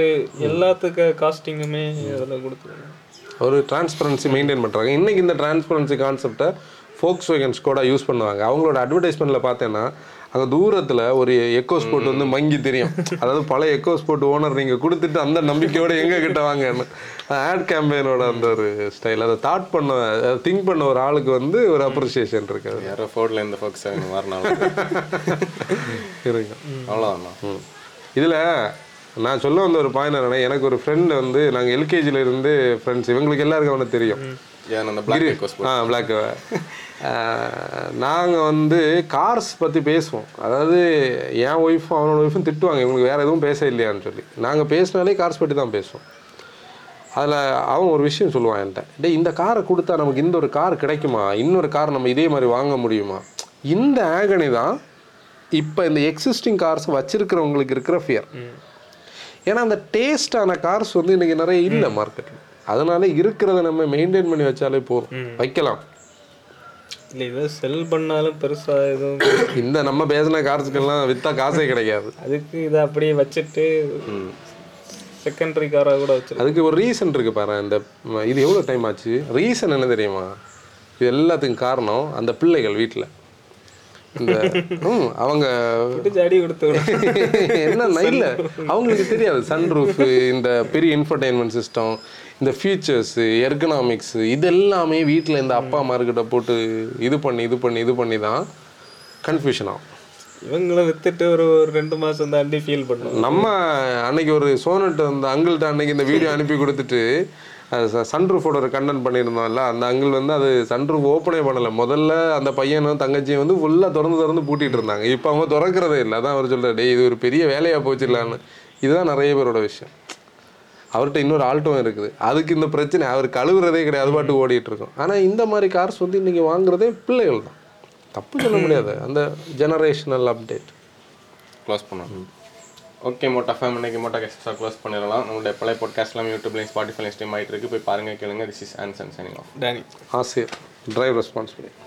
எல்லாத்துக்கு காஸ்டிங்குமே அதில் கொடுத்துருங்க ஒரு டிரான்ஸ்பரன்சி மெயின்டைன் பண்ணுறாங்க இன்னைக்கு இந்த டிரான்ஸ்பரன்சி கான்செப்டை ஃபோக்ஸ் வேகன் ஸ்கோடா யூஸ் பண்ணுவாங்க. அவங்களோட அட்வர்டைஸ்மெண்ட்டில் பார்த்தேன்னா அங்கே தூரத்தில் ஒரு எக்கோ ஸ்போர்ட் வந்து மங்கி தெரியும். அதாவது பழைய எக்கோ ஸ்போர்ட் ஓனர் நீங்கள் கொடுத்துட்டு அந்த நம்பிக்கையோட எங்க கிட்ட வாங்கன்னு. ஆட் கேம்பெயினோட அந்த ஒரு ஸ்டைல் அதை தாட் பண்ண திங்க் பண்ண ஒரு ஆளுக்கு வந்து ஒரு அப்ரிசியேஷன் இருக்காது. யாரோ ஃபோர்ட்ல இந்த ஃபோக்ஸ் மாறினாலும் இருக்கு அவ்வளோதான். இதுல நான் சொல்ல வந்த ஒரு பாயிண்ட் என்னன்னா எனக்கு ஒரு ஃப்ரெண்ட் வந்து நாங்கள் எல்கேஜில இருந்து ஃப்ரெண்ட்ஸ் இவங்களுக்கு எல்லாருக்கும் அவனை தெரியும். பிளாக் நாங்கள் வந்து கார்ஸ் பற்றி பேசுவோம். அதாவது என் ஒய்ஃபும் அவனோட ஒய்ஃபும் திட்டுவாங்க இவங்களுக்கு வேறு எதுவும் பேச இல்லையான்னு சொல்லி. நாங்கள் பேசினாலே கார்ஸ் பற்றி தான் பேசுவோம். அதில் அவன் ஒரு விஷயம் சொல்லுவான் என்கிட்ட. டேய் இந்த காரை கொடுத்தா நமக்கு இந்த ஒரு கார் கிடைக்குமா? இன்னொரு கார் நம்ம இதே மாதிரி வாங்க முடியுமா? இந்த ஆகனி தான் இப்போ இந்த எக்ஸிஸ்டிங் கார்ஸ் வச்சிருக்கிறவங்களுக்கு இருக்கிற ஃபியர் ஏன்னா அந்த டேஸ்டான கார்ஸ் வந்து இன்னைக்கு நிறைய இல்லை மார்க்கெட்டில் அதனால இருக்கிறத நம்ம மெயின்டைன் பண்ணி வச்சாலே போதும். வைக்கலாம். இல்லை இதை செல் பண்ணாலும் பெருசா எதுவும் [coughs] இந்த நம்ம பேசின கார்ஸுக்கெல்லாம் வித்தா காசே கிடைக்காது. அதுக்கு இதை அப்படியே வச்சுட்டு செகண்டரி காராக கூட வச்சிருக்கோம் அதுக்கு ஒரு ரீசன் இருக்கு பாரு இந்த இது எவ்வளோ டைம் ஆச்சு? ரீசன் என்ன தெரியுமா? இது எல்லாத்துக்கும் காரணம் அந்த பிள்ளைகள் வீட்டில் இந்த [laughs] அவங்க அடி கொடுத்து [laughs] என்ன இல்லை அவங்களுக்கு தெரியாது. சன்ரூஃப் இந்த பெரிய இன்ஃபர்டைன்மெண்ட் சிஸ்டம் இந்த ஃபீச்சர்ஸ் எர்கனாமிக்ஸ் இது எல்லாமே வீட்டில் இந்த அப்பா அம்மார்கிட்ட போட்டு இது பண்ணி இது பண்ணி இது பண்ணி தான் கன்ஃபியூஷன் ஆகும். இவங்கள வித்துட்டு ஒரு ஒரு ரெண்டு மாசம் தாண்டி ஃபீல் பண்ணுவோம் நம்ம அன்னைக்கு ஒரு சோனட் அந்த அங்கிள்கிட்ட அன்னைக்கு இந்த வீடியோ அனுப்பி கொடுத்துட்டு சன்ரூஃபோட ஒரு கண்டென்ட் பண்ணியிருந்தோம்ல அந்த அங்கிள் வந்து அது சன்ரூஃப் ஓப்பனே பண்ணல. முதல்ல அந்த பையனும் தங்கச்சியும் வந்து ஃபுல்லாக திறந்து திறந்து பூட்டிட்டு இருந்தாங்க. இப்போ அவங்க திறக்கிறதே இல்லை. அதான் அவர் சொல்றாரு டேய் இது ஒரு பெரிய வேலையாக போச்சுடலான்னு இதுதான் நிறைய பேரோட விஷயம். அவர்கிட்ட இன்னொரு ஆல்ட்டும் இருக்குது. அதுக்கு இந்த பிரச்சனை அவர் கழுவுறதே கிடையாது. பாட்டு ஓடிட்டு இருக்கும். ஆனால் இந்த மாதிரி கார்ஸ் வந்து இன்னைக்கு வாங்குறதே பிள்ளைகள் தான் தப்பு சொல்ல முடியாது. அந்த ஜெனரேஷனல் அப்டேட் க்ளோஸ் பண்ணணும் ஓகே மோட்டா ஃபேம் இன்னைக்கு மோட்டா கேஸ்டாக க்ளோஸ் பண்ணிடலாம். நம்மளுடைய பழைய பாட்காஸ்ட் எல்லாம் யூடியூப்லையும் ஸ்பாட்டிஃபைலையும் ஸ்ட்ரீம் ஆகிட்டு இருக்கு. போய் பாருங்க கேளுங்க. This is Anson signing off Danny ஆசிரியர் டிரைவ் ரெஸ்பான்சிபிலிட்டி